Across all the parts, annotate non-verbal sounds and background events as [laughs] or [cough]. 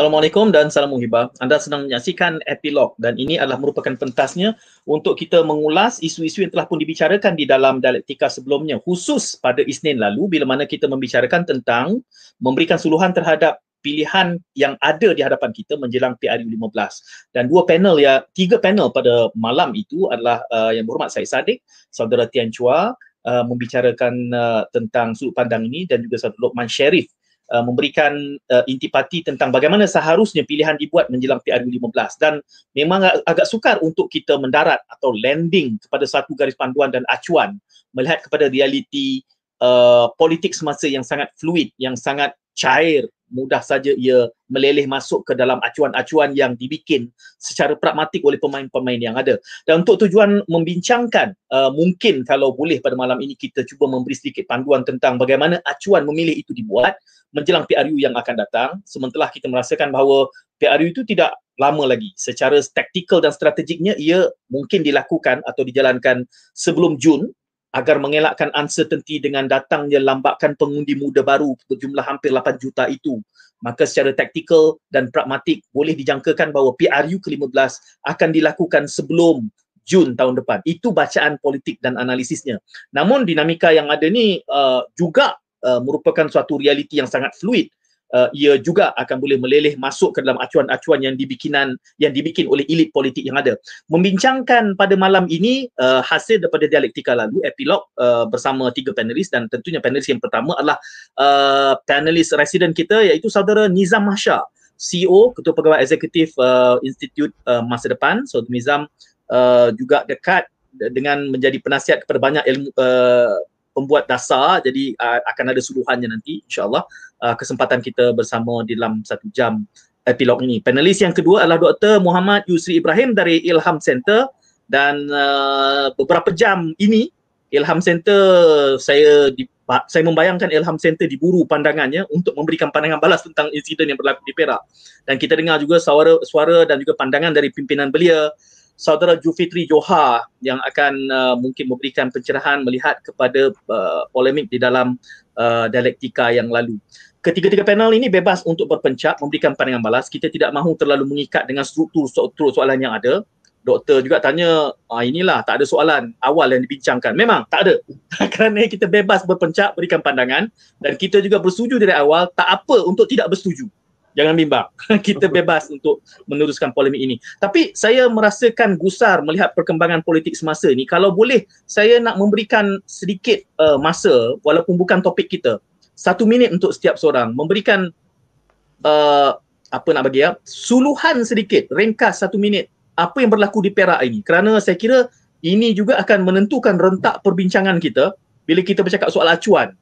Assalamualaikum dan salam muhibah. Anda sedang menyaksikan epilog dan ini adalah merupakan pentasnya untuk kita mengulas isu-isu yang telah pun dibicarakan di dalam dialektika sebelumnya khusus pada Isnin lalu bila mana kita membicarakan tentang memberikan suluhan terhadap pilihan yang ada di hadapan kita menjelang PRU 15 dan dua panel ya tiga panel pada malam itu adalah uh, yang berhormat Syed Saddiq, saudara Tian Chua uh, membicarakan uh, tentang sudut pandang ini dan juga Lokman Sharif uh, memberikan uh, intipati tentang bagaimana seharusnya pilihan dibuat menjelang PRU 15 dan memang ag- agak sukar untuk kita mendarat atau landing kepada satu garis panduan dan acuan melihat kepada realiti uh, politik semasa yang sangat fluid, yang sangat cair, mudah saja ia meleleh masuk ke dalam acuan-acuan yang dibikin secara pragmatik oleh pemain-pemain yang ada. Dan untuk tujuan membincangkan, uh, mungkin kalau boleh pada malam ini kita cuba memberi sedikit panduan tentang bagaimana acuan memilih itu dibuat menjelang PRU yang akan datang sementara kita merasakan bahawa PRU itu tidak lama lagi secara taktikal dan strategiknya ia mungkin dilakukan atau dijalankan sebelum Jun agar mengelakkan uncertainty dengan datangnya lambakan pengundi muda baru berjumlah hampir 8 juta itu maka secara taktikal dan pragmatik boleh dijangkakan bahawa PRU ke-15 akan dilakukan sebelum Jun tahun depan. Itu bacaan politik dan analisisnya. Namun dinamika yang ada ni uh, juga uh, merupakan suatu realiti yang sangat fluid uh, ia juga akan boleh meleleh masuk ke dalam acuan-acuan yang dibikinan yang dibikin oleh elit politik yang ada. Membincangkan pada malam ini uh, hasil daripada dialektika lalu epilog uh, bersama tiga panelis dan tentunya panelis yang pertama adalah uh, panelis residen kita iaitu saudara Nizam Masha, CEO Ketua Pegawai Eksekutif uh, Institut uh, Masa Depan. So Nizam uh, juga dekat dengan menjadi penasihat kepada banyak ilmu uh, pembuat dasar jadi uh, akan ada suluhannya nanti insyaallah uh, kesempatan kita bersama di dalam satu jam epilog ini. Panelis yang kedua adalah Dr. Muhammad Yusri Ibrahim dari Ilham Center dan uh, beberapa jam ini Ilham Center saya di, saya membayangkan Ilham Center diburu pandangannya untuk memberikan pandangan balas tentang insiden yang berlaku di Perak. Dan kita dengar juga suara suara dan juga pandangan dari pimpinan belia saudara Jufitri Johar yang akan uh, mungkin memberikan pencerahan melihat kepada uh, polemik di dalam uh, dialektika yang lalu. Ketiga-tiga panel ini bebas untuk berpencak, memberikan pandangan balas. Kita tidak mahu terlalu mengikat dengan struktur soalan yang ada. Doktor juga tanya, ah, inilah tak ada soalan awal yang dibincangkan. Memang tak ada. [laughs] Kerana kita bebas berpencak, berikan pandangan dan kita juga bersetuju dari awal tak apa untuk tidak bersetuju jangan bimbang. [laughs] kita bebas untuk meneruskan polemik ini. Tapi saya merasakan gusar melihat perkembangan politik semasa ini. Kalau boleh, saya nak memberikan sedikit uh, masa walaupun bukan topik kita. Satu minit untuk setiap seorang. Memberikan uh, apa nak bagi ya, suluhan sedikit, ringkas satu minit. Apa yang berlaku di Perak ini. Kerana saya kira ini juga akan menentukan rentak perbincangan kita bila kita bercakap soal acuan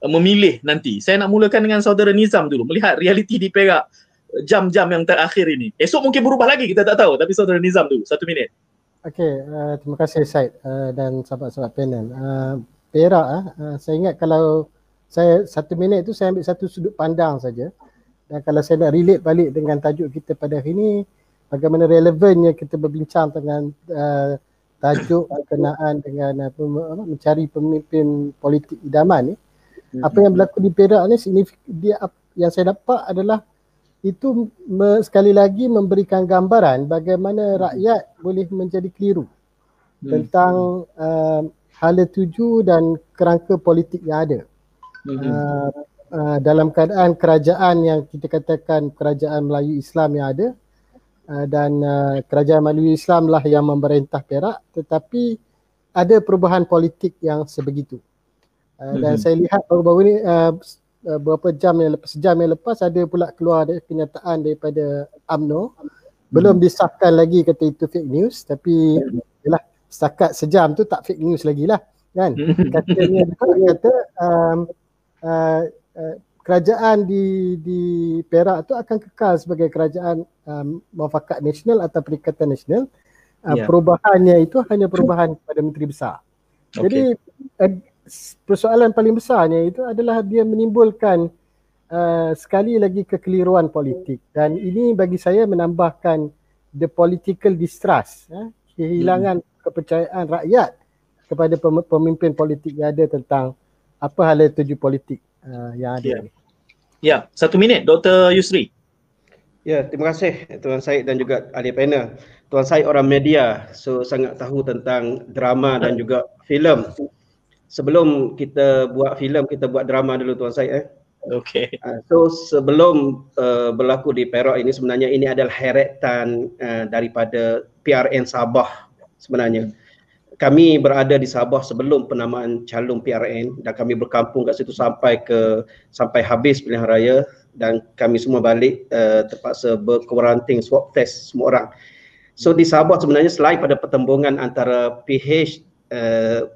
Uh, memilih nanti. Saya nak mulakan dengan saudara Nizam dulu melihat realiti di Perak uh, jam-jam yang terakhir ini. Esok mungkin berubah lagi kita tak tahu tapi saudara Nizam dulu satu minit. Okey, uh, terima kasih Said uh, dan sahabat-sahabat panel. Uh, Perak uh, saya ingat kalau saya satu minit tu saya ambil satu sudut pandang saja. Dan kalau saya nak relate balik dengan tajuk kita pada hari ini bagaimana relevannya kita berbincang dengan uh, tajuk berkenaan dengan apa, mencari pemimpin politik idaman ni apa yang berlaku di Perak ni dia yang saya dapat adalah itu me, sekali lagi memberikan gambaran bagaimana rakyat boleh menjadi keliru hmm. tentang uh, hala tuju dan kerangka politik yang ada. Hmm. Uh, uh, dalam keadaan kerajaan yang kita katakan kerajaan Melayu Islam yang ada uh, dan uh, kerajaan Melayu Islam lah yang memerintah Perak tetapi ada perubahan politik yang sebegitu. Uh, dan mm-hmm. saya lihat baru-baru ni uh, uh, beberapa jam yang lepas sejam yang lepas ada pula keluar dari kenyataan daripada AMNO belum mm-hmm. disahkan lagi kata itu fake news tapi yalah setakat sejam tu tak fake news lagi lah kan mhm. katanya [laughs] kata um, uh, uh, kerajaan di di Perak tu akan kekal sebagai kerajaan um, muafakat nasional atau perikatan nasional uh, yeah. perubahannya itu hanya perubahan pada menteri besar okay. jadi uh, persoalan paling besarnya itu adalah dia menimbulkan uh, sekali lagi kekeliruan politik dan ini bagi saya menambahkan the political distrust eh, kehilangan hmm. kepercayaan rakyat kepada pemimpin politik yang ada tentang apa hal tuju politik uh, yang ada Ya, yeah. satu minit Dr. Yusri. Ya, terima kasih Tuan Said dan juga ahli panel. Tuan Said orang media, so sangat tahu tentang drama dan juga filem. Sebelum kita buat filem, kita buat drama dulu Tuan Said eh. Okay. Uh, so sebelum uh, berlaku di Perak ini sebenarnya ini adalah heretan uh, daripada PRN Sabah sebenarnya. Kami berada di Sabah sebelum penamaan calon PRN dan kami berkampung kat situ sampai ke sampai habis pilihan raya dan kami semua balik uh, terpaksa berkuaranting swab test semua orang. So di Sabah sebenarnya selain pada pertembungan antara PH uh,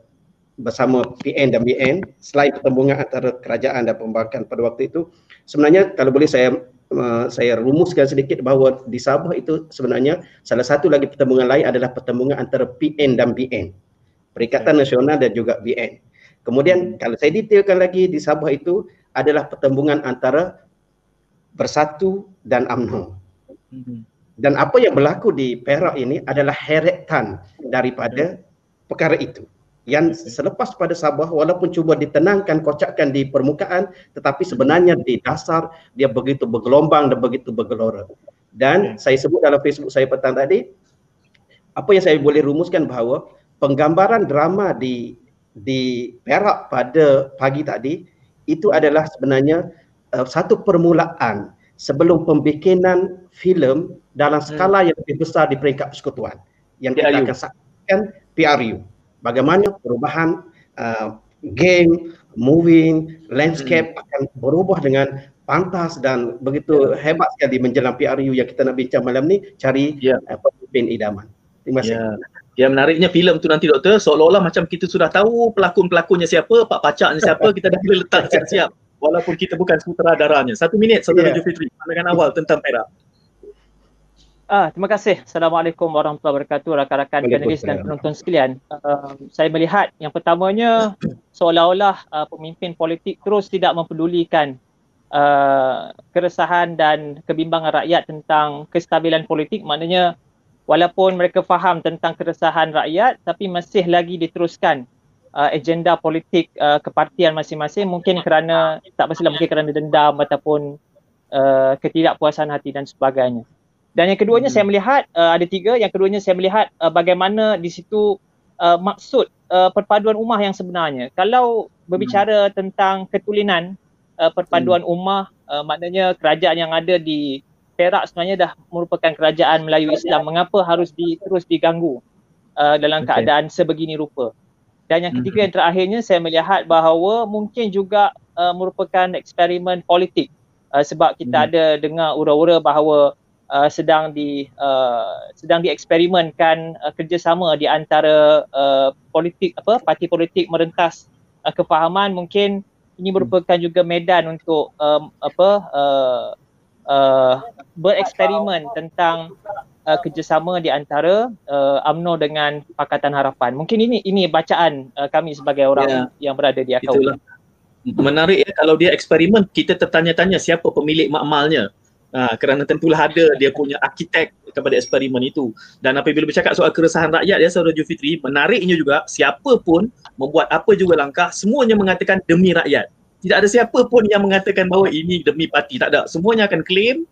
bersama PN dan BN selain pertembungan antara kerajaan dan pembankan pada waktu itu sebenarnya kalau boleh saya uh, saya rumuskan sedikit bahawa di Sabah itu sebenarnya salah satu lagi pertembungan lain adalah pertembungan antara PN dan BN Perikatan Nasional dan juga BN kemudian kalau saya detailkan lagi di Sabah itu adalah pertembungan antara Bersatu dan UMNO hmm. dan apa yang berlaku di Perak ini adalah heretan daripada perkara itu yang selepas pada Sabah walaupun cuba ditenangkan kocakkan di permukaan tetapi sebenarnya di dasar dia begitu bergelombang dan begitu bergelora. Dan saya sebut dalam Facebook saya petang tadi apa yang saya boleh rumuskan bahawa penggambaran drama di di Perak pada pagi tadi itu adalah sebenarnya uh, satu permulaan sebelum pembikinan filem dalam skala hmm. yang lebih besar di peringkat persekutuan. Yang kita akan saksikan PRU bagaimana perubahan uh, game, moving, landscape hmm. akan berubah dengan pantas dan begitu yeah. hebat sekali menjelang PRU yang kita nak bincang malam ni cari yeah. uh, pemimpin idaman. Terima kasih. Yeah. Yang menariknya filem tu nanti doktor seolah-olah macam kita sudah tahu pelakon-pelakonnya siapa, pak pacaknya siapa, kita dah boleh letak siap-siap [laughs] walaupun kita bukan sutradaranya. Satu minit saudara yeah. Jufitri pandangan awal tentang Perak. Ah, terima kasih. Assalamualaikum warahmatullahi wabarakatuh rakan-rakan panelis dan penonton sekalian. Uh, saya melihat yang pertamanya seolah-olah uh, pemimpin politik terus tidak mempedulikan uh, keresahan dan kebimbangan rakyat tentang kestabilan politik. Maknanya walaupun mereka faham tentang keresahan rakyat tapi masih lagi diteruskan uh, agenda politik uh, kepartian masing-masing mungkin kerana tak pastilah mungkin kerana dendam ataupun uh, ketidakpuasan hati dan sebagainya. Dan yang keduanya hmm. saya melihat uh, ada tiga. Yang keduanya saya melihat uh, bagaimana di situ uh, maksud uh, perpaduan ummah yang sebenarnya. Kalau berbicara hmm. tentang ketulinan uh, perpaduan hmm. ummah, uh, maknanya kerajaan yang ada di Perak sebenarnya dah merupakan kerajaan Melayu Islam. Mengapa harus di, terus diganggu uh, dalam okay. keadaan sebegini rupa? Dan yang ketiga hmm. yang terakhirnya saya melihat bahawa mungkin juga uh, merupakan eksperimen politik. Uh, sebab kita hmm. ada dengar ura-ura bahawa uh, sedang di uh, sedang dieksperimenkan uh, kerjasama di antara uh, politik apa parti politik merentas uh, kefahaman mungkin ini hmm. merupakan juga medan untuk um, apa uh, uh, bereksperimen tentang uh, kerjasama di antara uh, AMNO dengan Pakatan Harapan. Mungkin ini ini bacaan uh, kami sebagai orang yeah. yang berada di akau. Menarik ya kalau dia eksperimen kita tertanya-tanya siapa pemilik makmalnya. Ha, kerana tentulah ada dia punya arkitek kepada eksperimen itu. Dan apabila bercakap soal keresahan rakyat ya Saudara Jufitri, menariknya juga siapa pun membuat apa juga langkah, semuanya mengatakan demi rakyat. Tidak ada siapa pun yang mengatakan bahawa ini demi parti. Tak ada. Semuanya akan claim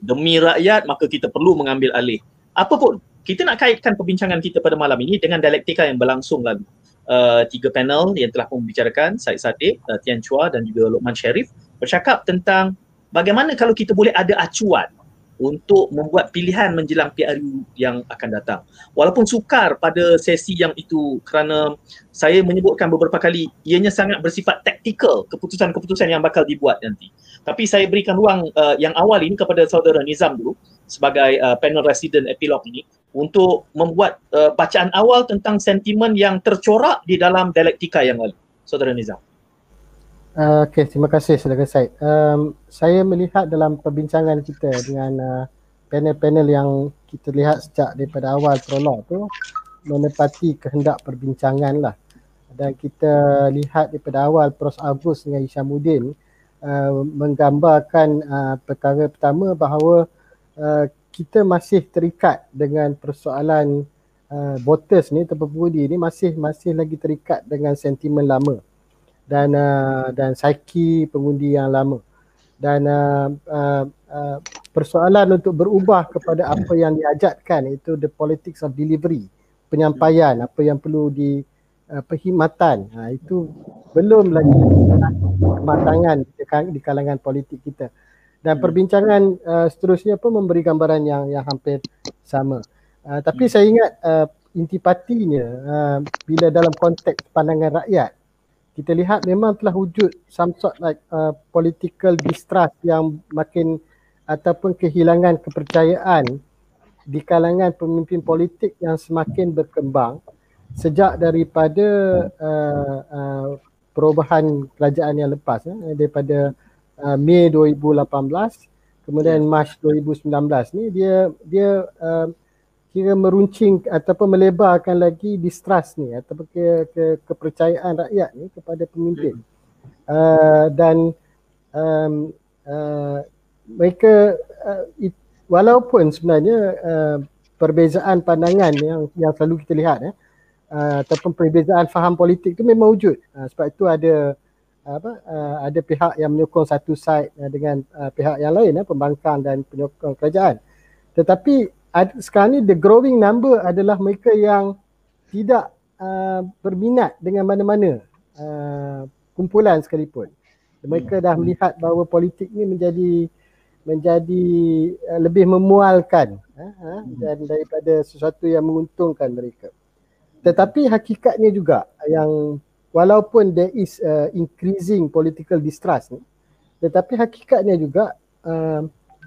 demi rakyat maka kita perlu mengambil alih. Apa pun, kita nak kaitkan perbincangan kita pada malam ini dengan dialektika yang berlangsung lalu. Uh, tiga panel yang telah membicarakan, Syed Sadiq, uh, Tian Chua dan juga Lokman Sharif bercakap tentang bagaimana kalau kita boleh ada acuan untuk membuat pilihan menjelang PRU yang akan datang. Walaupun sukar pada sesi yang itu kerana saya menyebutkan beberapa kali ianya sangat bersifat taktikal keputusan-keputusan yang bakal dibuat nanti. Tapi saya berikan ruang uh, yang awal ini kepada saudara Nizam dulu sebagai uh, panel resident epilog ini untuk membuat uh, bacaan awal tentang sentimen yang tercorak di dalam dialektika yang lalu. Saudara Nizam. Uh, Okey, terima kasih Saudara Said. Um, saya melihat dalam perbincangan kita dengan uh, panel-panel yang kita lihat sejak daripada awal prolog tu menepati kehendak perbincangan lah. Dan kita lihat daripada awal Pros Agus dengan Isyamuddin uh, menggambarkan uh, perkara pertama bahawa uh, kita masih terikat dengan persoalan uh, voters ni, terpepudi ni masih masih lagi terikat dengan sentimen lama dan uh, dan saiki pengundi yang lama. Dan uh, uh, uh, persoalan untuk berubah kepada apa yang diajatkan itu the politics of delivery penyampaian apa yang perlu di uh, perkhidmatan. Ha, itu belum lagi kematangan di kalangan politik kita. Dan perbincangan uh, seterusnya pun memberi gambaran yang yang hampir sama. Uh, tapi saya ingat uh, intipatinya uh, bila dalam konteks pandangan rakyat kita lihat memang telah wujud some sort like uh, political distrust yang makin ataupun kehilangan kepercayaan di kalangan pemimpin politik yang semakin berkembang sejak daripada uh, uh, perubahan kerajaan yang lepas eh, daripada uh, Mei 2018 kemudian ya. Mac 2019 ni dia dia uh, kira meruncing ataupun melebarkan lagi distrust ni ataupun ke, ke kepercayaan rakyat ni kepada pemimpin. Uh, dan um, uh, mereka uh, it, walaupun sebenarnya uh, perbezaan pandangan yang yang selalu kita lihat eh uh, ataupun perbezaan faham politik tu memang wujud. Uh, sebab itu ada apa uh, ada pihak yang menyokong satu side uh, dengan uh, pihak yang lain eh, pembangkang dan penyokong kerajaan. Tetapi sekarang ni the growing number adalah mereka yang tidak uh, berminat dengan mana-mana uh, kumpulan sekalipun. Mereka dah melihat bahawa politik ni menjadi menjadi uh, lebih memualkan uh, uh, dan daripada sesuatu yang menguntungkan mereka. Tetapi hakikatnya juga yang walaupun there is uh, increasing political distrust ni tetapi hakikatnya juga uh,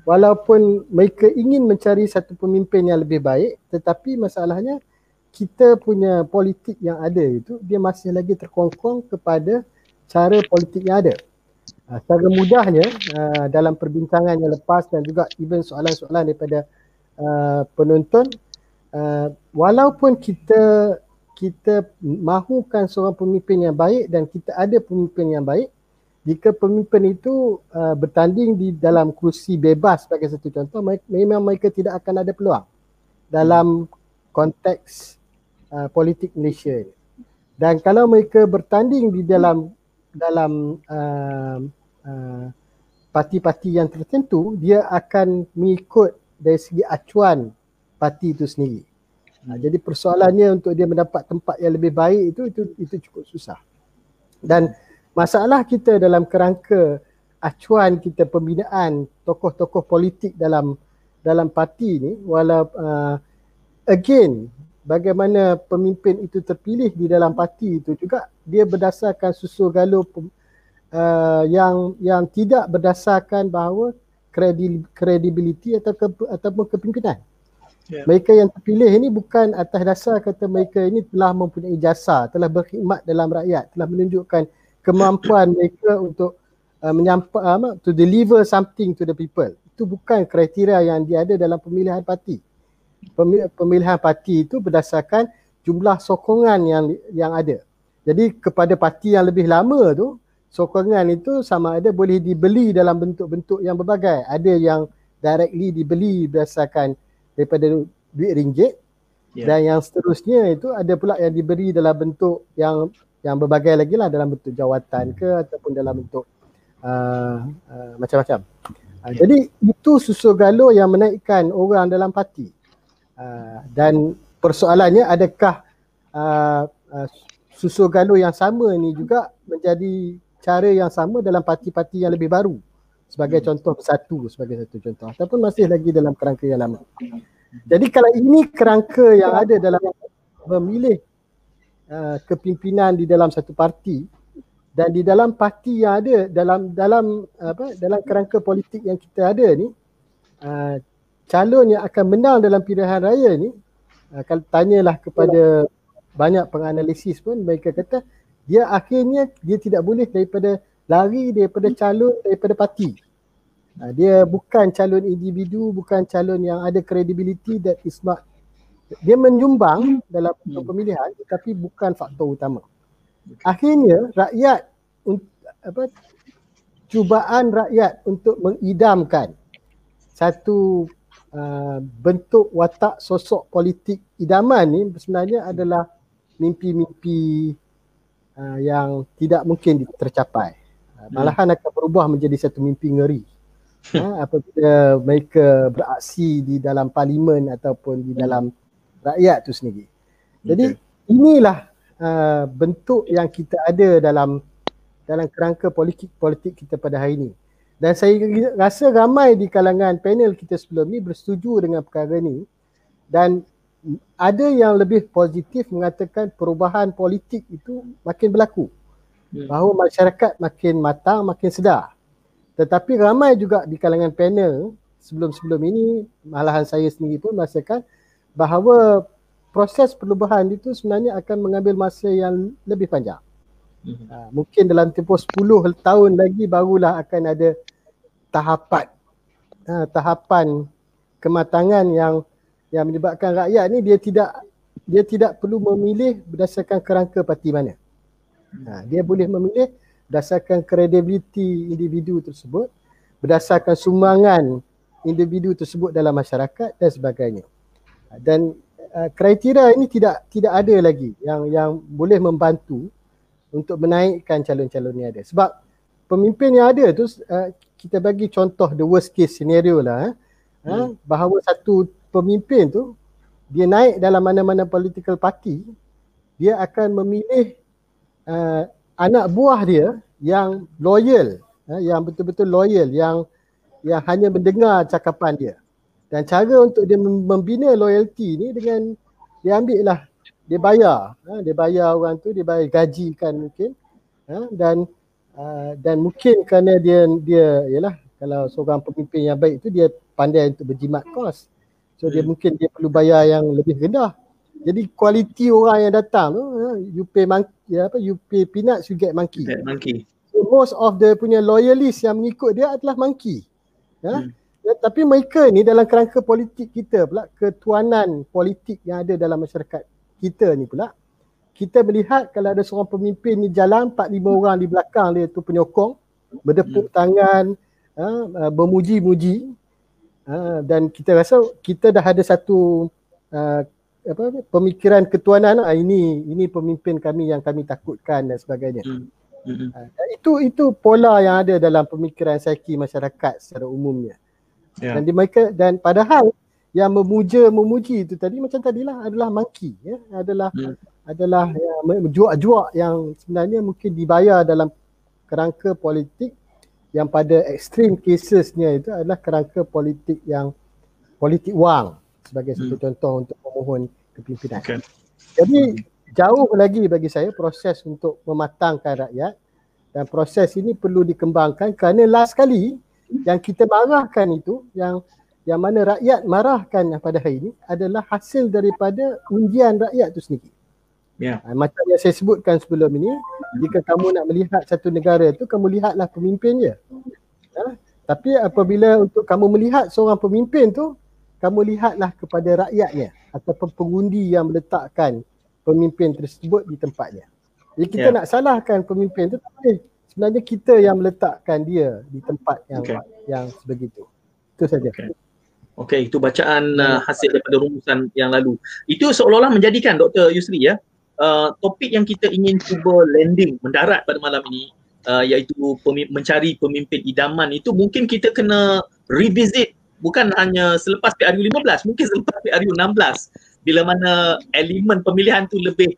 walaupun mereka ingin mencari satu pemimpin yang lebih baik tetapi masalahnya kita punya politik yang ada itu dia masih lagi terkongkong kepada cara politik yang ada. Uh, secara mudahnya uh, dalam perbincangan yang lepas dan juga even soalan-soalan daripada uh, penonton uh, walaupun kita kita mahukan seorang pemimpin yang baik dan kita ada pemimpin yang baik jika pemimpin itu uh, bertanding di dalam kursi bebas sebagai satu contoh memang mereka tidak akan ada peluang dalam konteks uh, politik Malaysia ini. Dan kalau mereka bertanding di dalam dalam uh, uh, parti-parti yang tertentu dia akan mengikut dari segi acuan parti itu sendiri. Uh, jadi persoalannya untuk dia mendapat tempat yang lebih baik itu itu itu cukup susah. Dan masalah kita dalam kerangka acuan kita pembinaan tokoh-tokoh politik dalam dalam parti ni walau uh, again bagaimana pemimpin itu terpilih di dalam parti itu juga dia berdasarkan susu galuh uh, yang yang tidak berdasarkan bahawa kredibiliti atau ke, ataupun kepimpinan. Yeah. Mereka yang terpilih ini bukan atas dasar kata mereka ini telah mempunyai jasa, telah berkhidmat dalam rakyat, telah menunjukkan kemampuan mereka untuk uh, menyampa uh, to deliver something to the people. Itu bukan kriteria yang dia ada dalam pemilihan parti. Pemilihan parti itu berdasarkan jumlah sokongan yang yang ada. Jadi kepada parti yang lebih lama tu, sokongan itu sama ada boleh dibeli dalam bentuk-bentuk yang berbagai. Ada yang directly dibeli berdasarkan daripada duit ringgit yeah. dan yang seterusnya itu ada pula yang diberi dalam bentuk yang yang berbagai lagi lah dalam bentuk jawatan ke ataupun dalam bentuk uh, uh, macam-macam. Uh, jadi itu susu galuh yang menaikkan orang dalam parti. Uh, dan persoalannya adakah uh, uh, susu galuh yang sama ni juga menjadi cara yang sama dalam parti-parti yang lebih baru sebagai hmm. contoh satu sebagai satu contoh ataupun masih lagi dalam kerangka yang lama. Jadi kalau ini kerangka yang ada dalam memilih Uh, kepimpinan di dalam satu parti dan di dalam parti yang ada dalam dalam apa dalam kerangka politik yang kita ada ni uh, calon yang akan menang dalam pilihan raya ni uh, kalau tanyalah kepada banyak penganalisis pun mereka kata dia akhirnya dia tidak boleh daripada lari daripada calon daripada parti uh, dia bukan calon individu bukan calon yang ada credibility that is not dia menyumbang dalam hmm. pemilihan tetapi bukan faktor utama. Akhirnya rakyat apa cubaan rakyat untuk mengidamkan satu uh, bentuk watak sosok politik idaman ni sebenarnya adalah mimpi-mimpi uh, yang tidak mungkin tercapai. Uh, malahan akan berubah menjadi satu mimpi ngeri. Ha, apabila mereka beraksi di dalam parlimen ataupun di dalam rakyat tu sendiri. Jadi okay. inilah uh, bentuk yang kita ada dalam dalam kerangka politik politik kita pada hari ini. Dan saya rasa ramai di kalangan panel kita sebelum ni bersetuju dengan perkara ni dan ada yang lebih positif mengatakan perubahan politik itu makin berlaku. Hmm. Bahawa masyarakat makin matang, makin sedar. Tetapi ramai juga di kalangan panel sebelum-sebelum ini malahan saya sendiri pun merasakan bahawa proses perubahan itu sebenarnya akan mengambil masa yang lebih panjang. Uh, mungkin dalam tempoh 10 tahun lagi barulah akan ada tahapan uh, tahapan kematangan yang yang menyebabkan rakyat ni dia tidak dia tidak perlu memilih berdasarkan kerangka parti mana. Ha, dia boleh memilih berdasarkan kredibiliti individu tersebut, berdasarkan sumbangan individu tersebut dalam masyarakat dan sebagainya. Dan uh, kriteria ini tidak tidak ada lagi yang yang boleh membantu untuk menaikkan calon-calon ni ada. Sebab pemimpin yang ada tu uh, kita bagi contoh the worst case scenario lah eh, hmm. bahawa satu pemimpin tu dia naik dalam mana-mana political party dia akan memilih uh, anak buah dia yang loyal, eh, yang betul-betul loyal, yang yang hanya mendengar cakapan dia. Dan cara untuk dia membina loyalty ni dengan dia ambil lah, dia bayar, eh, dia bayar orang tu, dia bayar gaji kan mungkin. Eh, dan uh, dan mungkin kerana dia dia yalah kalau seorang pemimpin yang baik tu dia pandai untuk berjimat kos. So dia hmm. mungkin dia perlu bayar yang lebih rendah jadi kualiti orang yang datang tu uh, you pay monkey ya apa you pay peanuts you get monkey. Get monkey. So most of the punya loyalist yang mengikut dia adalah monkey. Ya. Hmm. ya tapi mereka ni dalam kerangka politik kita pula ketuanan politik yang ada dalam masyarakat kita ni pula kita melihat kalau ada seorang pemimpin ni jalan 4 5 orang di belakang dia tu penyokong berdepuk hmm. tangan uh, bermuji-muji uh, dan kita rasa kita dah ada satu uh, apa pemikiran ketuanan ah, ini ini pemimpin kami yang kami takutkan dan sebagainya. Hmm. Hmm. Uh, itu itu pola yang ada dalam pemikiran saiki masyarakat secara umumnya. Yeah. Dan di mereka dan padahal yang memuja memuji itu tadi macam tadilah adalah monkey ya adalah hmm. adalah ya, juak-juak yang sebenarnya mungkin dibayar dalam kerangka politik yang pada extreme casesnya itu adalah kerangka politik yang politik wang sebagai satu hmm. contoh untuk memohon kepimpinan. Okay. Jadi jauh lagi bagi saya proses untuk mematangkan rakyat dan proses ini perlu dikembangkan kerana last kali yang kita marahkan itu yang yang mana rakyat marahkan pada hari ini adalah hasil daripada undian rakyat itu sendiri. Yeah. Ha, macam yang saya sebutkan sebelum ini, jika kamu nak melihat satu negara itu, kamu lihatlah pemimpinnya. Ha? Tapi apabila untuk kamu melihat seorang pemimpin tu, kamu lihatlah kepada rakyatnya ataupun pengundi yang meletakkan pemimpin tersebut di tempatnya. Jadi kita yeah. nak salahkan pemimpin itu tapi sebenarnya kita yang meletakkan dia di tempat yang okay. yang sebegitu. Itu saja. Okay. Okey, itu bacaan uh, hasil daripada rumusan yang lalu. Itu seolah-olah menjadikan Dr. Yusri ya, uh, topik yang kita ingin cuba landing, mendarat pada malam ini uh, iaitu pemim- mencari pemimpin idaman itu mungkin kita kena revisit bukan hanya selepas PRU 15 mungkin selepas PRU 16 bila mana elemen pemilihan tu lebih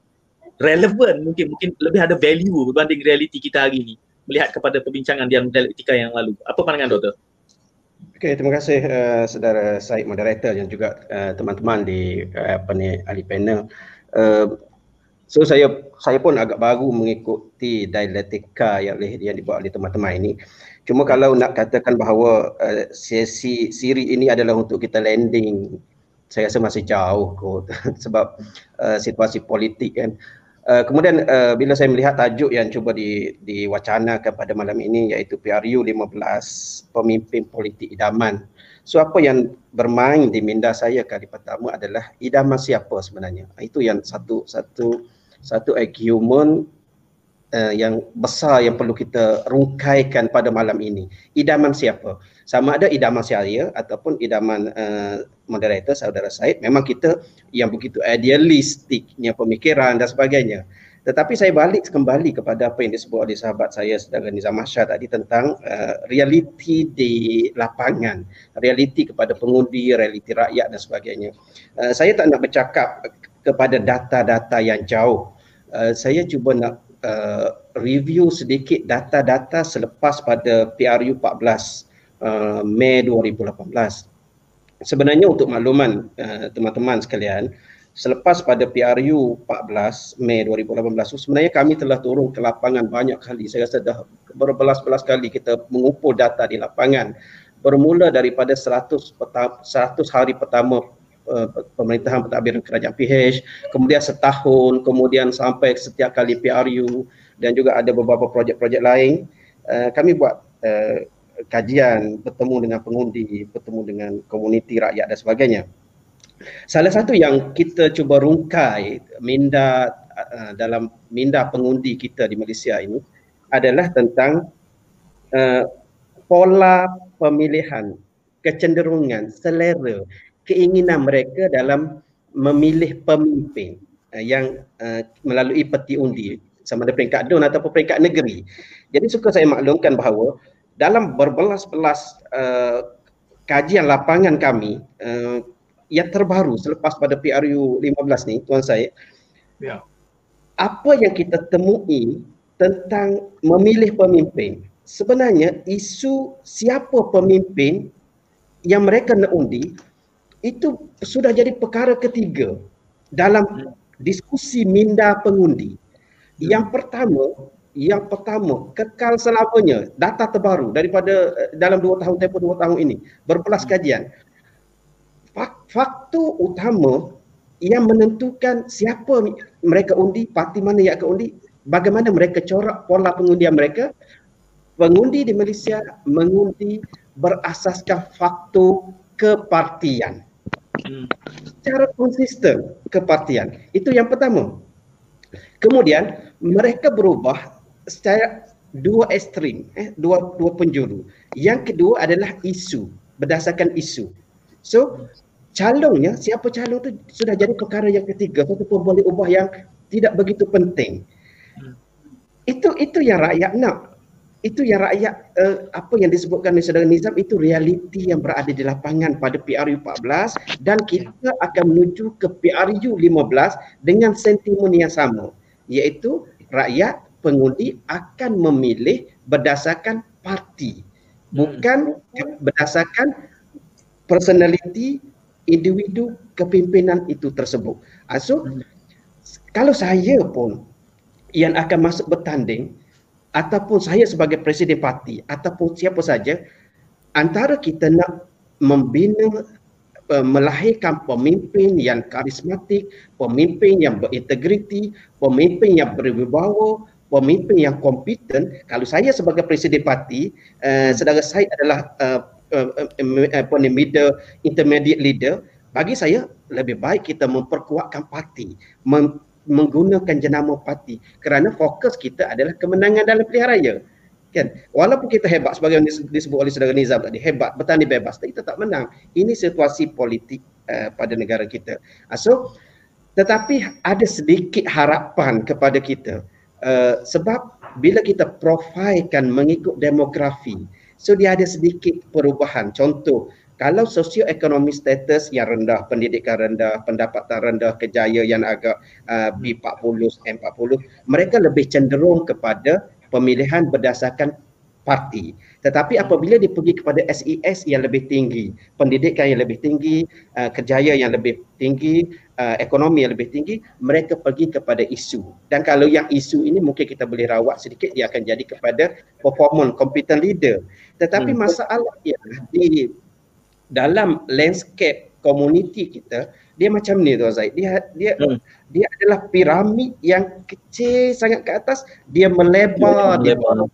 relevan mungkin mungkin lebih ada value berbanding realiti kita hari ini melihat kepada perbincangan yang dialektika yang lalu apa pandangan doktor Okey, terima kasih uh, saudara Said moderator dan juga uh, teman-teman di uh, apa ni ahli panel. Uh, so saya saya pun agak baru mengikuti dialektika yang yang dibuat oleh teman-teman ini. Cuma kalau nak katakan bahawa uh, sesi siri ini adalah untuk kita landing, saya rasa masih jauh kot [laughs] sebab uh, situasi politik kan. Uh, kemudian uh, bila saya melihat tajuk yang cuba di, diwacanakan pada malam ini iaitu PRU 15 pemimpin politik idaman. So apa yang bermain di minda saya kali pertama adalah idaman siapa sebenarnya. Itu yang satu satu satu argument uh, yang besar yang perlu kita rungkaikan pada malam ini. Idaman siapa? Sama ada idaman saya ataupun idaman uh, moderator saudara Said. Memang kita yang begitu idealistiknya pemikiran dan sebagainya. Tetapi saya balik kembali kepada apa yang disebut oleh sahabat saya saudara Nizam Mahsyar tadi tentang uh, realiti di lapangan, realiti kepada pengundi, realiti rakyat dan sebagainya. Uh, saya tak nak bercakap kepada data-data yang jauh. Uh, saya cuba nak uh, review sedikit data-data selepas pada PRU 14 uh, Mei 2018. Sebenarnya untuk makluman uh, teman-teman sekalian, selepas pada PRU 14 Mei 2018 sebenarnya kami telah turun ke lapangan banyak kali saya rasa dah berbelas-belas kali kita mengumpul data di lapangan bermula daripada 100 peta, 100 hari pertama uh, pemerintahan pentadbiran kerajaan PH kemudian setahun kemudian sampai setiap kali PRU dan juga ada beberapa projek-projek lain uh, kami buat uh, kajian bertemu dengan pengundi bertemu dengan komuniti rakyat dan sebagainya. Salah satu yang kita cuba rungkai minda uh, dalam minda pengundi kita di Malaysia ini adalah tentang uh, pola pemilihan, kecenderungan, selera, keinginan mereka dalam memilih pemimpin uh, yang uh, melalui peti undi sama ada peringkat DUN atau peringkat negeri. Jadi suka saya maklumkan bahawa dalam berbelas-belas uh, kajian lapangan kami uh, yang terbaru selepas pada PRU 15 ni tuan saya. Ya. Apa yang kita temui tentang memilih pemimpin? Sebenarnya isu siapa pemimpin yang mereka nak undi itu sudah jadi perkara ketiga dalam diskusi minda pengundi. Yang pertama, yang pertama kekal selamanya data terbaru daripada eh, dalam dua tahun tempoh dua tahun ini berbelas kajian faktor utama yang menentukan siapa mereka undi, parti mana yang akan undi, bagaimana mereka corak pola pengundian mereka. Pengundi di Malaysia mengundi berasaskan faktor kepartian. Hmm. Secara konsisten kepartian. Itu yang pertama. Kemudian mereka berubah secara dua ekstrim, eh, dua dua penjuru. Yang kedua adalah isu, berdasarkan isu. So calonnya siapa calon tu sudah jadi perkara yang ketiga satu pun boleh ubah yang tidak begitu penting hmm. itu itu yang rakyat nak itu yang rakyat uh, apa yang disebutkan oleh saudara Nizam itu realiti yang berada di lapangan pada PRU 14 dan kita akan menuju ke PRU 15 dengan sentimen yang sama iaitu rakyat pengundi akan memilih berdasarkan parti bukan hmm. berdasarkan personality individu kepimpinan itu tersebut. Ah, so hmm. kalau saya pun yang akan masuk bertanding ataupun saya sebagai presiden parti ataupun siapa saja antara kita nak membina uh, melahirkan pemimpin yang karismatik, pemimpin yang berintegriti, pemimpin yang berwibawa, pemimpin yang kompeten. Kalau saya sebagai presiden parti, uh, saudara saya adalah uh, Uh, uh, apa ni middle intermediate leader bagi saya lebih baik kita memperkuatkan parti mem- menggunakan jenama parti kerana fokus kita adalah kemenangan dalam pilihan raya kan? Walaupun kita hebat sebagai yang disebut oleh saudara Nizam tadi hebat bertani bebas tapi kita tak menang. Ini situasi politik uh, pada negara kita. Uh, so tetapi ada sedikit harapan kepada kita. Uh, sebab bila kita profilkan mengikut demografi So dia ada sedikit perubahan. Contoh, kalau sosioekonomi status yang rendah, pendidikan rendah, pendapatan rendah, kejayaan yang agak uh, B40, M40, mereka lebih cenderung kepada pemilihan berdasarkan parti. Tetapi apabila dia pergi kepada SES e yang lebih tinggi, pendidikan yang lebih tinggi, uh, kejayaan yang lebih tinggi, uh, ekonomi yang lebih tinggi, mereka pergi kepada isu. Dan kalau yang isu ini mungkin kita boleh rawat sedikit, dia akan jadi kepada performance, competent leader. Tetapi hmm. masalah ialah di dalam landscape komuniti kita, dia macam ni Tuan Zaid. Dia dia hmm. dia adalah piramid yang kecil sangat ke atas, dia melebar, dia, dia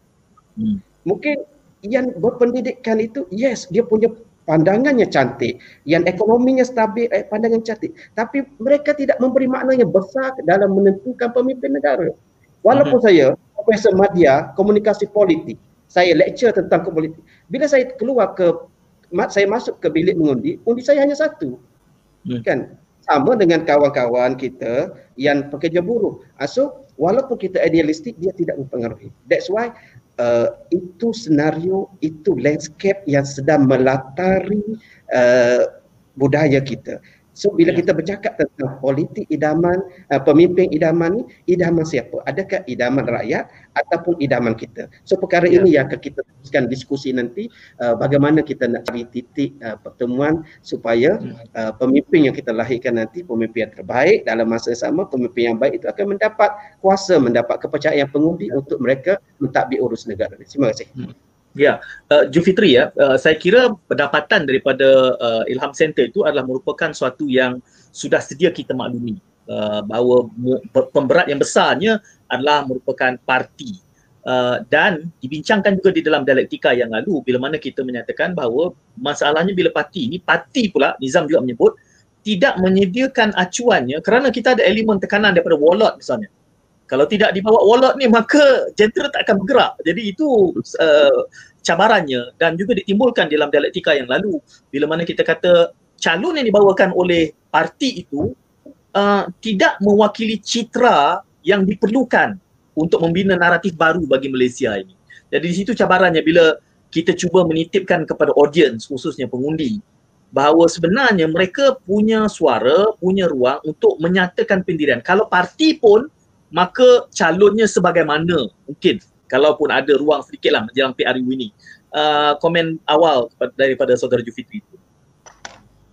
Hmm. Mungkin yang berpendidikan itu yes dia punya pandangannya cantik yang ekonominya stabil eh, pandangan cantik tapi mereka tidak memberi maknanya besar dalam menentukan pemimpin negara walaupun uh-huh. saya profesor media komunikasi politik saya lecture tentang politik bila saya keluar ke saya masuk ke bilik mengundi undi saya hanya satu uh-huh. kan sama dengan kawan-kawan kita yang pekerja buruh. Uh, so walaupun kita idealistik dia tidak mempengaruhi. That's why uh, itu senario, itu landscape yang sedang melatari uh, budaya kita. So bila ya. kita bercakap tentang politik idaman, uh, pemimpin idaman ni, idaman siapa? Adakah idaman rakyat ataupun idaman kita? So perkara ya. ini yang akan kita teruskan diskusi nanti uh, bagaimana kita nak cari titik uh, pertemuan supaya ya. uh, pemimpin yang kita lahirkan nanti pemimpin yang terbaik dalam masa yang sama pemimpin yang baik itu akan mendapat kuasa, mendapat kepercayaan pengundi untuk mereka mentadbir urus negara. Terima kasih. Hmm. Ya, uh, Jufitri ya, uh, saya kira pendapatan daripada uh, Ilham Center itu adalah merupakan suatu yang sudah sedia kita maklumi. Uh, bahawa pemberat yang besarnya adalah merupakan parti. Uh, dan dibincangkan juga di dalam dialektika yang lalu bila mana kita menyatakan bahawa masalahnya bila parti ini, parti pula Nizam juga menyebut tidak menyediakan acuannya kerana kita ada elemen tekanan daripada warlord misalnya kalau tidak dibawa wallet ni maka jentera tak akan bergerak. Jadi itu uh, cabarannya dan juga ditimbulkan dalam dialektika yang lalu bila mana kita kata calon yang dibawakan oleh parti itu uh, tidak mewakili citra yang diperlukan untuk membina naratif baru bagi Malaysia ini. Jadi di situ cabarannya bila kita cuba menitipkan kepada audiens khususnya pengundi bahawa sebenarnya mereka punya suara, punya ruang untuk menyatakan pendirian. Kalau parti pun maka calonnya sebagaimana mungkin kalaupun ada ruang sedikit lah menjelang PRU ini. Uh, komen awal daripada saudara Jufitri itu.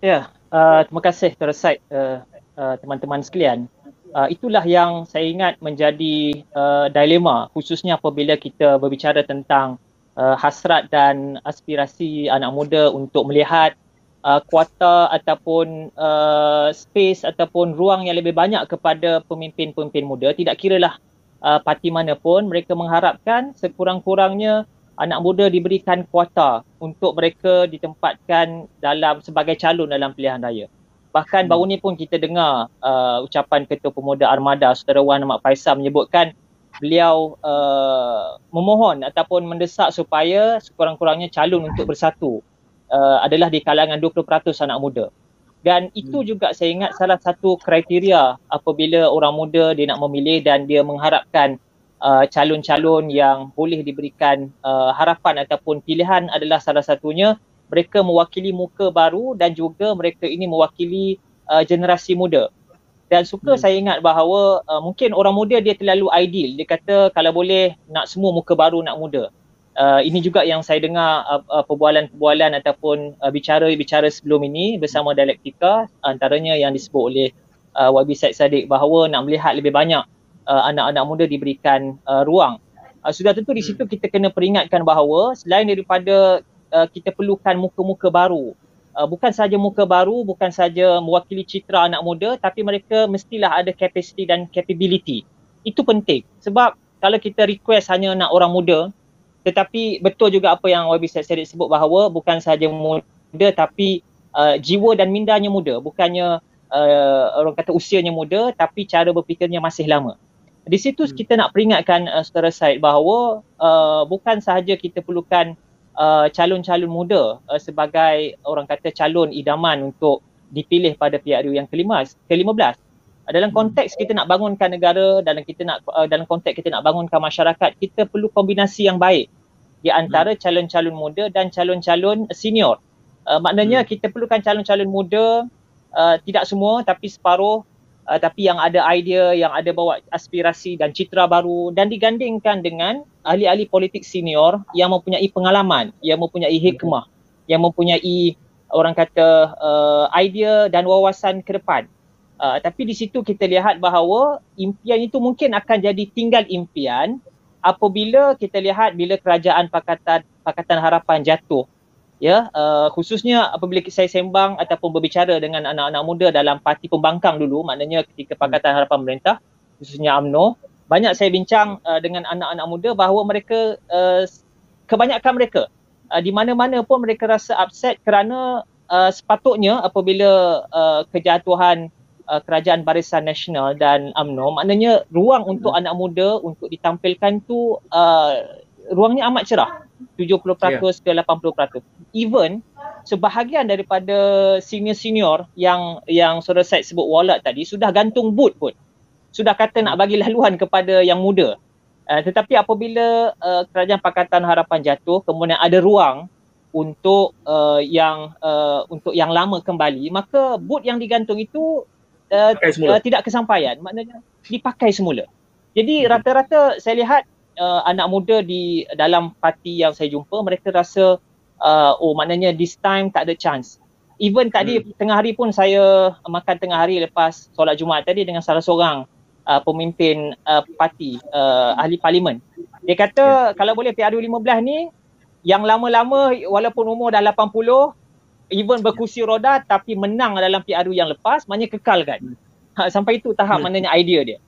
Ya, uh, terima kasih Tuan Said, uh, uh, teman-teman sekalian. Uh, itulah yang saya ingat menjadi uh, dilema khususnya apabila kita berbicara tentang uh, hasrat dan aspirasi anak muda untuk melihat uh, kuota ataupun uh, space ataupun ruang yang lebih banyak kepada pemimpin-pemimpin muda tidak kiralah uh, parti mana pun mereka mengharapkan sekurang-kurangnya anak muda diberikan kuota untuk mereka ditempatkan dalam sebagai calon dalam pilihan raya. Bahkan baru ni pun kita dengar uh, ucapan Ketua Pemuda Armada Saudara Wan Ahmad Faisal menyebutkan beliau uh, memohon ataupun mendesak supaya sekurang-kurangnya calon untuk bersatu uh, adalah di kalangan 20% anak muda. Dan itu hmm. juga saya ingat salah satu kriteria apabila orang muda dia nak memilih dan dia mengharapkan uh, calon-calon yang boleh diberikan uh, harapan ataupun pilihan adalah salah satunya mereka mewakili muka baru dan juga mereka ini mewakili uh, generasi muda. Dan suka hmm. saya ingat bahawa uh, mungkin orang muda dia terlalu ideal. Dia kata kalau boleh nak semua muka baru nak muda uh, ini juga yang saya dengar uh, uh, perbualan-perbualan ataupun uh, bicara-bicara sebelum ini bersama dialektika antaranya yang disebut oleh uh, YB Said Sadiq bahawa nak melihat lebih banyak uh, anak-anak muda diberikan uh, ruang. Uh, sudah tentu di hmm. situ kita kena peringatkan bahawa selain daripada uh, kita perlukan muka-muka baru uh, bukan saja muka baru bukan saja mewakili citra anak muda tapi mereka mestilah ada capacity dan capability. Itu penting sebab kalau kita request hanya nak orang muda tetapi betul juga apa yang YB Syed sebut bahawa bukan sahaja muda tapi uh, jiwa dan mindanya muda. Bukannya uh, orang kata usianya muda tapi cara berfikirnya masih lama. Di situ hmm. kita nak peringatkan uh, saudara Syed bahawa uh, bukan sahaja kita perlukan uh, calon-calon muda uh, sebagai orang kata calon idaman untuk dipilih pada PRU yang ke-15 ke-15 dalam konteks kita nak bangunkan negara dalam kita nak uh, dalam konteks kita nak bangunkan masyarakat kita perlu kombinasi yang baik di antara hmm. calon-calon muda dan calon-calon senior. Uh, maknanya hmm. kita perlukan calon-calon muda uh, tidak semua tapi separuh uh, tapi yang ada idea, yang ada bawa aspirasi dan citra baru dan digandingkan dengan ahli-ahli politik senior yang mempunyai pengalaman, yang mempunyai hikmah, yang mempunyai orang kata uh, idea dan wawasan ke depan. Uh, tapi di situ kita lihat bahawa impian itu mungkin akan jadi tinggal impian apabila kita lihat bila kerajaan Pakatan Pakatan Harapan jatuh. Ya uh, khususnya apabila saya sembang ataupun berbicara dengan anak-anak muda dalam parti pembangkang dulu maknanya ketika Pakatan Harapan Pemerintah khususnya AMNO banyak saya bincang uh, dengan anak-anak muda bahawa mereka uh, kebanyakan mereka uh, di mana-mana pun mereka rasa upset kerana uh, sepatutnya apabila uh, kejatuhan uh, kerajaan Barisan Nasional dan AMNO maknanya ruang untuk hmm. anak muda untuk ditampilkan tu uh, ruangnya amat cerah 70% yeah. ke 80% even sebahagian daripada senior-senior yang yang saudara Said sebut wallet tadi sudah gantung boot pun. Sudah kata nak bagi laluan kepada yang muda. Uh, tetapi apabila uh, kerajaan Pakatan Harapan jatuh kemudian ada ruang untuk uh, yang uh, untuk yang lama kembali maka boot yang digantung itu uh, uh, tidak kesampaian maknanya dipakai semula. Jadi rata-rata saya lihat uh, anak muda di dalam parti yang saya jumpa mereka rasa uh, oh maknanya this time tak ada chance. Even tadi hmm. tengah hari pun saya makan tengah hari lepas solat Jumaat tadi dengan salah seorang uh, pemimpin uh, parti uh, ahli parlimen. Dia kata yeah. kalau boleh PRU 15 ni yang lama-lama walaupun umur dah 80 even berkursi roda tapi menang dalam PRU yang lepas maknanya kekalkan. Hmm. Ha, sampai itu tahap hmm. maknanya idea dia.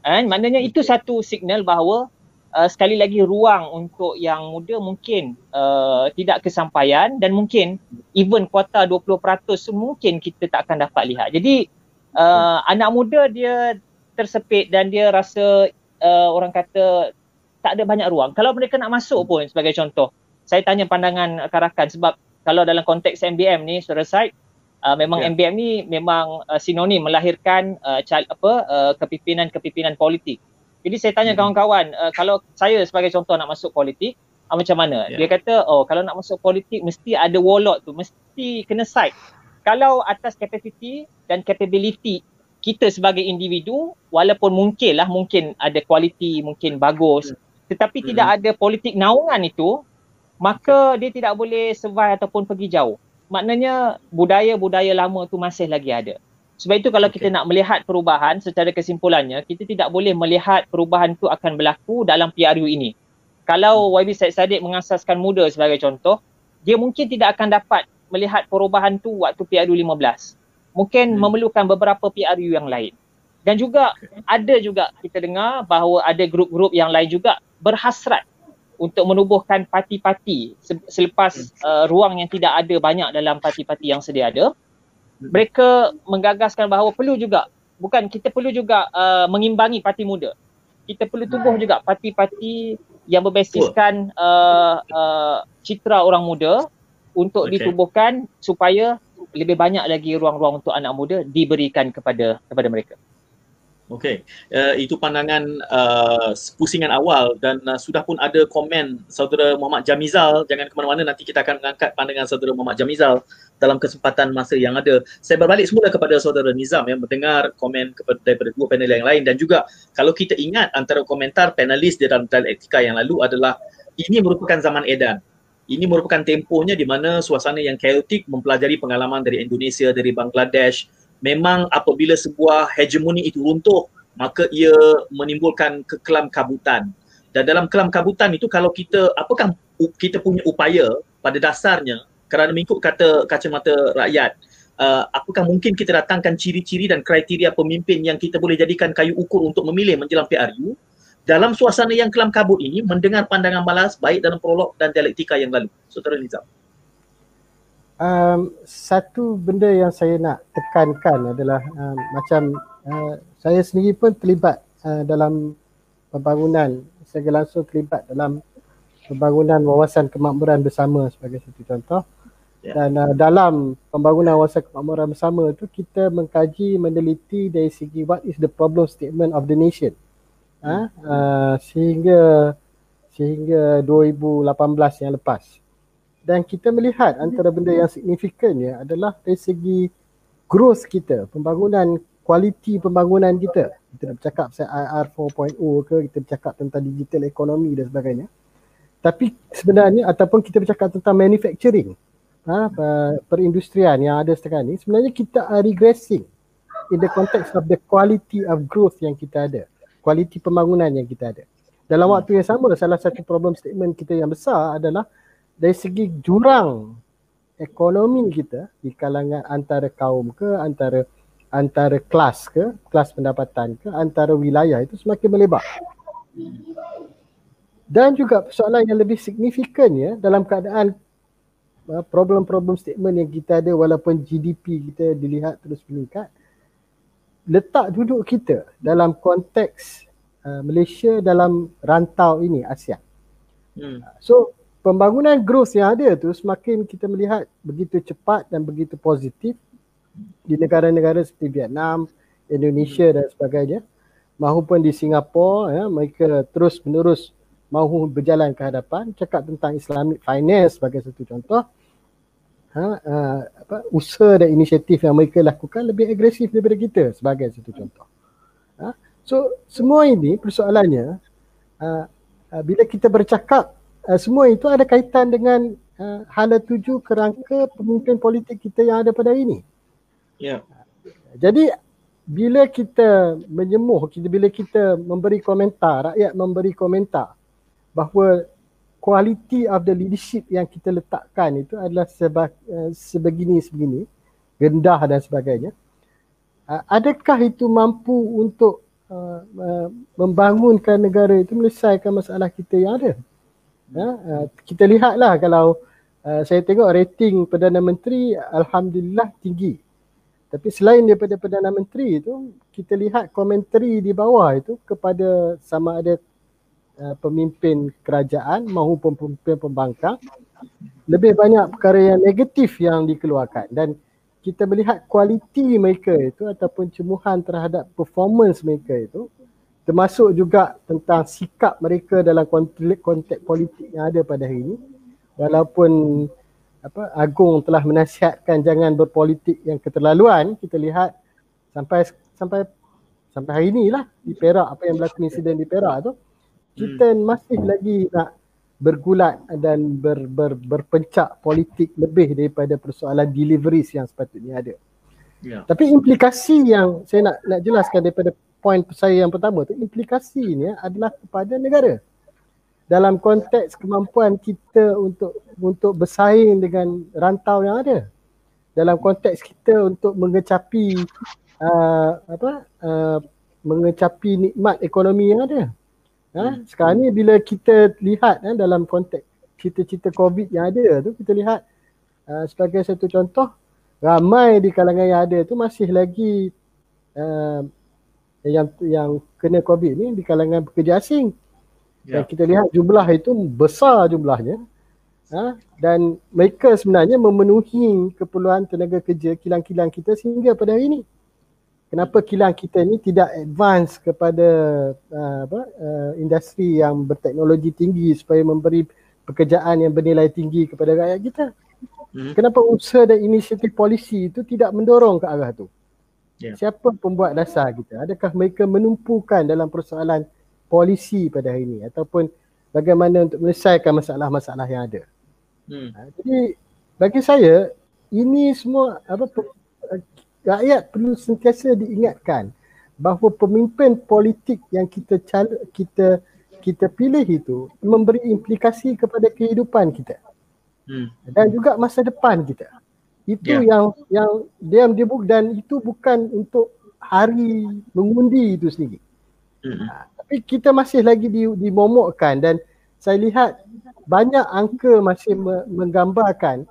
Kan? Maknanya itu satu signal bahawa uh, sekali lagi ruang untuk yang muda mungkin uh, tidak kesampaian dan mungkin even kuota 20% mungkin kita tak akan dapat lihat. Jadi uh, anak muda dia tersepit dan dia rasa uh, orang kata tak ada banyak ruang. Kalau mereka nak masuk pun sebagai contoh, saya tanya pandangan karakan sebab kalau dalam konteks MBM ni Saudara Said Uh, memang yeah. MBM ni memang uh, sinonim melahirkan uh, cal- apa uh, kepimpinan-kepimpinan politik. Jadi saya tanya hmm. kawan-kawan, uh, kalau saya sebagai contoh nak masuk politik, uh, macam mana? Yeah. Dia kata, oh kalau nak masuk politik mesti ada warlord tu, mesti kena side. Kalau atas capacity dan capability kita sebagai individu, walaupun mungkin lah, mungkin ada kualiti, mungkin bagus, hmm. tetapi hmm. tidak ada politik naungan itu, maka dia tidak boleh survive ataupun pergi jauh. Maknanya budaya-budaya lama tu masih lagi ada. Sebab itu kalau okay. kita nak melihat perubahan secara kesimpulannya, kita tidak boleh melihat perubahan itu akan berlaku dalam PRU ini. Kalau hmm. YB Syed Saddiq mengasaskan muda sebagai contoh, dia mungkin tidak akan dapat melihat perubahan tu waktu PRU 15. Mungkin hmm. memerlukan beberapa PRU yang lain. Dan juga okay. ada juga kita dengar bahawa ada grup-grup yang lain juga berhasrat untuk menubuhkan parti-parti selepas hmm. uh, ruang yang tidak ada banyak dalam parti-parti yang sedia ada mereka menggagaskan bahawa perlu juga bukan kita perlu juga uh, mengimbangi parti muda. Kita perlu tubuh juga parti-parti yang berbasiskan uh, uh, citra orang muda untuk okay. ditubuhkan supaya lebih banyak lagi ruang-ruang untuk anak muda diberikan kepada kepada mereka. Okey, uh, itu pandangan uh, pusingan awal dan uh, sudah pun ada komen saudara Muhammad Jamizal. Jangan ke mana-mana nanti kita akan mengangkat pandangan saudara Muhammad Jamizal dalam kesempatan masa yang ada. Saya berbalik semula kepada saudara Nizam yang mendengar komen kepada daripada dua panel yang lain dan juga kalau kita ingat antara komentar panelis di dalam dialektika yang lalu adalah ini merupakan zaman edan. Ini merupakan tempohnya di mana suasana yang chaotic mempelajari pengalaman dari Indonesia, dari Bangladesh, memang apabila sebuah hegemoni itu runtuh maka ia menimbulkan kekelam kabutan. Dan dalam kelam kabutan itu kalau kita apakah kita punya upaya pada dasarnya kerana mengikut kata kacamata rakyat uh, apakah mungkin kita datangkan ciri-ciri dan kriteria pemimpin yang kita boleh jadikan kayu ukur untuk memilih menjelang PRU dalam suasana yang kelam kabut ini mendengar pandangan balas baik dalam prolog dan dialektika yang lalu. Saudara Nizam um, satu benda yang saya nak tekankan adalah um, macam uh, saya sendiri pun terlibat uh, dalam pembangunan. Saya langsung terlibat dalam pembangunan wawasan kemakmuran bersama sebagai satu contoh. Yeah. dan uh, dalam pembangunan wawasan kemakmuran bersama tu kita mengkaji meneliti dari segi what is the problem statement of the nation. Uh, uh, sehingga sehingga 2018 yang lepas dan kita melihat antara benda yang signifikan ya adalah dari segi growth kita, pembangunan kualiti pembangunan kita. Kita nak bercakap pasal IR 4.0 ke, kita bercakap tentang digital ekonomi dan sebagainya. Tapi sebenarnya ataupun kita bercakap tentang manufacturing, ha, perindustrian yang ada sekarang ni, sebenarnya kita are regressing in the context of the quality of growth yang kita ada. Kualiti pembangunan yang kita ada. Dalam waktu yang sama, salah satu problem statement kita yang besar adalah dari segi jurang ekonomi kita di kalangan antara kaum ke antara antara kelas ke kelas pendapatan ke antara wilayah itu semakin melebar dan juga persoalan yang lebih signifikan ya dalam keadaan uh, problem-problem statement yang kita ada walaupun GDP kita dilihat terus meningkat letak duduk kita dalam konteks uh, Malaysia dalam rantau ini ASEAN hmm. so pembangunan growth yang ada tu semakin kita melihat begitu cepat dan begitu positif di negara-negara seperti Vietnam, Indonesia dan sebagainya. Mahupun di Singapura ya mereka terus menerus mahu berjalan ke hadapan. Cakap tentang Islamic finance sebagai satu contoh. Ha, uh, apa, usaha dan inisiatif yang mereka lakukan lebih agresif daripada kita sebagai satu contoh. Ha? so semua ini persoalannya uh, uh, bila kita bercakap uh, semua itu ada kaitan dengan uh, hala tuju kerangka pemimpin politik kita yang ada pada hari ini ya yeah. jadi bila kita menyemuh, kita bila kita memberi komentar, rakyat memberi komentar bahawa quality of the leadership yang kita letakkan itu adalah seba, uh, sebegini sebegini, rendah dan sebagainya. Uh, adakah itu mampu untuk uh, uh, membangunkan negara itu menyelesaikan masalah kita yang ada? Uh, uh, kita lihatlah kalau uh, saya tengok rating Perdana Menteri Alhamdulillah tinggi. Tapi selain daripada Perdana Menteri itu, kita lihat komentari di bawah itu kepada sama ada uh, pemimpin kerajaan maupun pemimpin pembangkang lebih banyak perkara yang negatif yang dikeluarkan dan kita melihat kualiti mereka itu ataupun cemuhan terhadap performance mereka itu termasuk juga tentang sikap mereka dalam konteks, konteks politik yang ada pada hari ini walaupun apa Agung telah menasihatkan jangan berpolitik yang keterlaluan kita lihat sampai sampai sampai hari inilah di Perak apa yang berlaku insiden di Perak tu kita hmm. masih lagi nak bergulat dan ber, ber, berpencak politik lebih daripada persoalan deliveries yang sepatutnya ada. Yeah. Tapi implikasi yang saya nak nak jelaskan daripada poin saya yang pertama tu implikasinya adalah kepada negara. Dalam konteks kemampuan kita untuk untuk bersaing dengan rantau yang ada. Dalam konteks kita untuk mengecapi uh, apa uh, mengecapi nikmat ekonomi yang ada. Ha? sekarang ni bila kita lihat uh, dalam konteks cerita-cerita covid yang ada tu kita lihat uh, sebagai satu contoh ramai di kalangan yang ada tu masih lagi uh, yang yang kena covid ni di kalangan pekerja asing dan ya. kita lihat jumlah itu besar jumlahnya. Ha? Dan mereka sebenarnya memenuhi keperluan tenaga kerja kilang-kilang kita sehingga pada hari ini. Kenapa kilang kita ni tidak advance kepada uh, apa, uh, industri yang berteknologi tinggi supaya memberi pekerjaan yang bernilai tinggi kepada rakyat kita? Hmm. Kenapa usaha dan inisiatif polisi itu tidak mendorong ke arah itu? Yeah. Siapa pembuat dasar kita? Adakah mereka menumpukan dalam persoalan polisi pada hari ini ataupun bagaimana untuk menyelesaikan masalah-masalah yang ada. Hmm. Ha, jadi bagi saya ini semua apa rakyat perlu sentiasa diingatkan bahawa pemimpin politik yang kita cal- kita kita pilih itu memberi implikasi kepada kehidupan kita. Hmm. Dan juga masa depan kita. Itu yeah. yang yang dia dia dan itu bukan untuk hari mengundi itu sendiri. Hmm. Ha, tapi kita masih lagi di, dimomokkan dan saya lihat banyak angka masih me, menggambarkan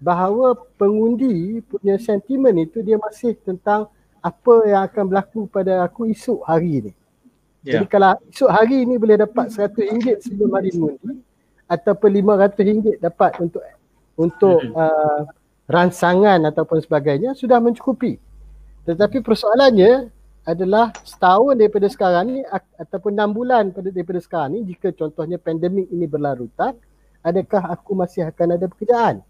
bahawa pengundi punya sentimen itu dia masih tentang apa yang akan berlaku pada aku esok hari ni. Yeah. Jadi kalau esok hari ni boleh dapat RM100 sebelum hari mengundi ataupun RM500 dapat untuk untuk mm-hmm. uh, ransangan ataupun sebagainya sudah mencukupi. Tetapi persoalannya adalah setahun daripada sekarang ni ataupun enam bulan daripada sekarang ni jika contohnya pandemik ini berlarutan adakah aku masih akan ada pekerjaan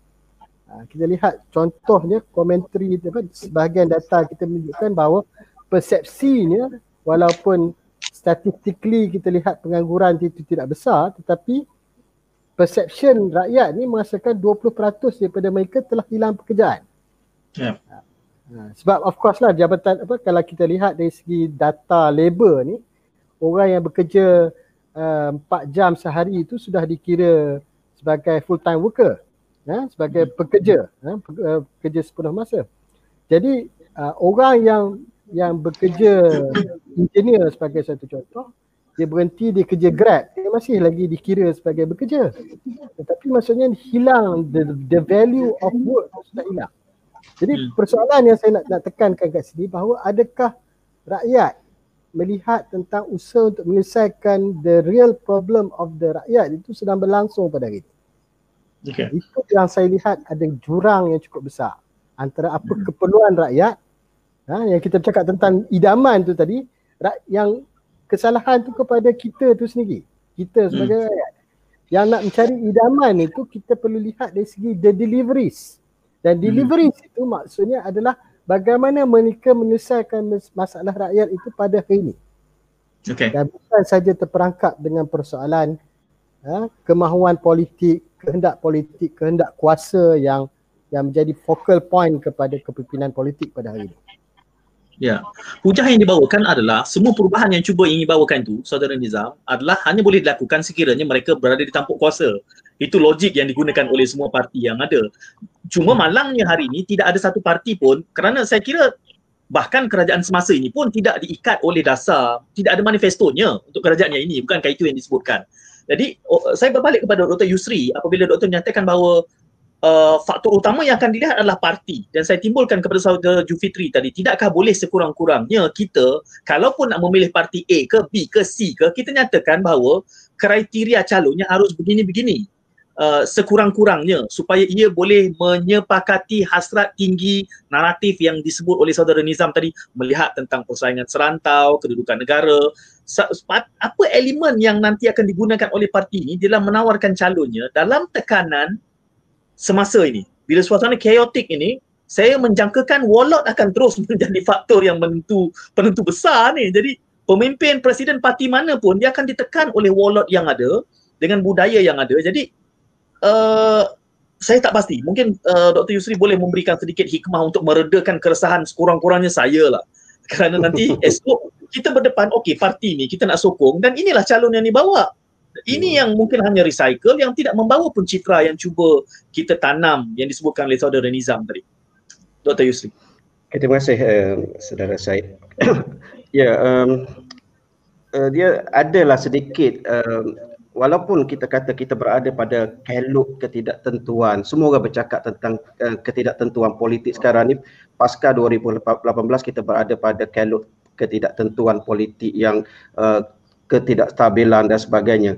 ha, kita lihat contohnya komentari sebahagian data kita menunjukkan bahawa persepsinya walaupun statistically kita lihat pengangguran itu tidak besar tetapi perception rakyat ni merasakan 20% daripada mereka telah hilang pekerjaan yeah. Ha, sebab of course lah jabatan apa kalau kita lihat dari segi data labor ni orang yang bekerja uh, 4 jam sehari itu sudah dikira sebagai full time worker ya sebagai hmm. pekerja ya, pekerja sepenuh masa. Jadi uh, orang yang yang bekerja engineer sebagai satu contoh dia berhenti di kerja grab dia masih lagi dikira sebagai bekerja tetapi maksudnya hilang the, the value of work sudah hilang jadi hmm. persoalan yang saya nak, nak tekankan kat sini bahawa adakah rakyat melihat tentang usaha untuk menyelesaikan the real problem of the rakyat itu sedang berlangsung pada hari ini. Okay. Itu yang saya lihat ada jurang yang cukup besar antara apa hmm. keperluan rakyat ha, yang kita cakap tentang idaman tu tadi yang kesalahan tu kepada kita tu sendiri kita sebagai hmm. rakyat yang nak mencari idaman itu kita perlu lihat dari segi the deliveries dan hmm. deliveries hmm. itu maksudnya adalah bagaimana mereka menyelesaikan masalah rakyat itu pada hari ini okay. dan bukan saja terperangkap dengan persoalan ha, kemahuan politik kehendak politik, kehendak kuasa yang yang menjadi focal point kepada kepimpinan politik pada hari ini. Ya. Hujah yang dibawakan adalah semua perubahan yang cuba ingin bawakan tu saudara Nizam adalah hanya boleh dilakukan sekiranya mereka berada di tampuk kuasa. Itu logik yang digunakan oleh semua parti yang ada. Cuma malangnya hari ini tidak ada satu parti pun kerana saya kira bahkan kerajaan semasa ini pun tidak diikat oleh dasar, tidak ada manifestonya untuk kerajaan yang ini. Bukankah itu yang disebutkan? Jadi saya berbalik kepada Dr. Yusri apabila doktor menyatakan bahawa uh, faktor utama yang akan dilihat adalah parti. Dan saya timbulkan kepada saudara Jufitri tadi tidakkah boleh sekurang-kurangnya kita kalaupun nak memilih parti A ke B ke C ke kita nyatakan bahawa kriteria calonnya harus begini-begini. Uh, sekurang-kurangnya supaya ia boleh menyepakati hasrat tinggi naratif yang disebut oleh saudara Nizam tadi melihat tentang persaingan serantau, kedudukan negara, apa elemen yang nanti akan digunakan oleh parti ini dalam menawarkan calonnya dalam tekanan semasa ini. Bila suasana chaotic ini, saya menjangkakan Wallot akan terus [laughs] menjadi faktor yang menentu penentu besar ni. Jadi pemimpin presiden parti mana pun dia akan ditekan oleh Wallot yang ada dengan budaya yang ada. Jadi uh, saya tak pasti. Mungkin uh, Dr. Yusri boleh memberikan sedikit hikmah untuk meredakan keresahan sekurang-kurangnya saya lah. Kerana nanti [laughs] esok kita berdepan okey parti ni kita nak sokong dan inilah calon yang dibawa ini yang mungkin hanya recycle yang tidak membawa pun citra yang cuba kita tanam yang disebutkan oleh saudara Nizam tadi. Dr. Yusri. Okay, terima kasih uh, saudara Syed [coughs] ya um, uh, dia adalah sedikit uh, walaupun kita kata kita berada pada keluk ketidaktentuan semua orang bercakap tentang uh, ketidaktentuan politik sekarang ni. Pasca 2018 kita berada pada keluk ketidaktentuan politik yang uh, ketidakstabilan dan sebagainya.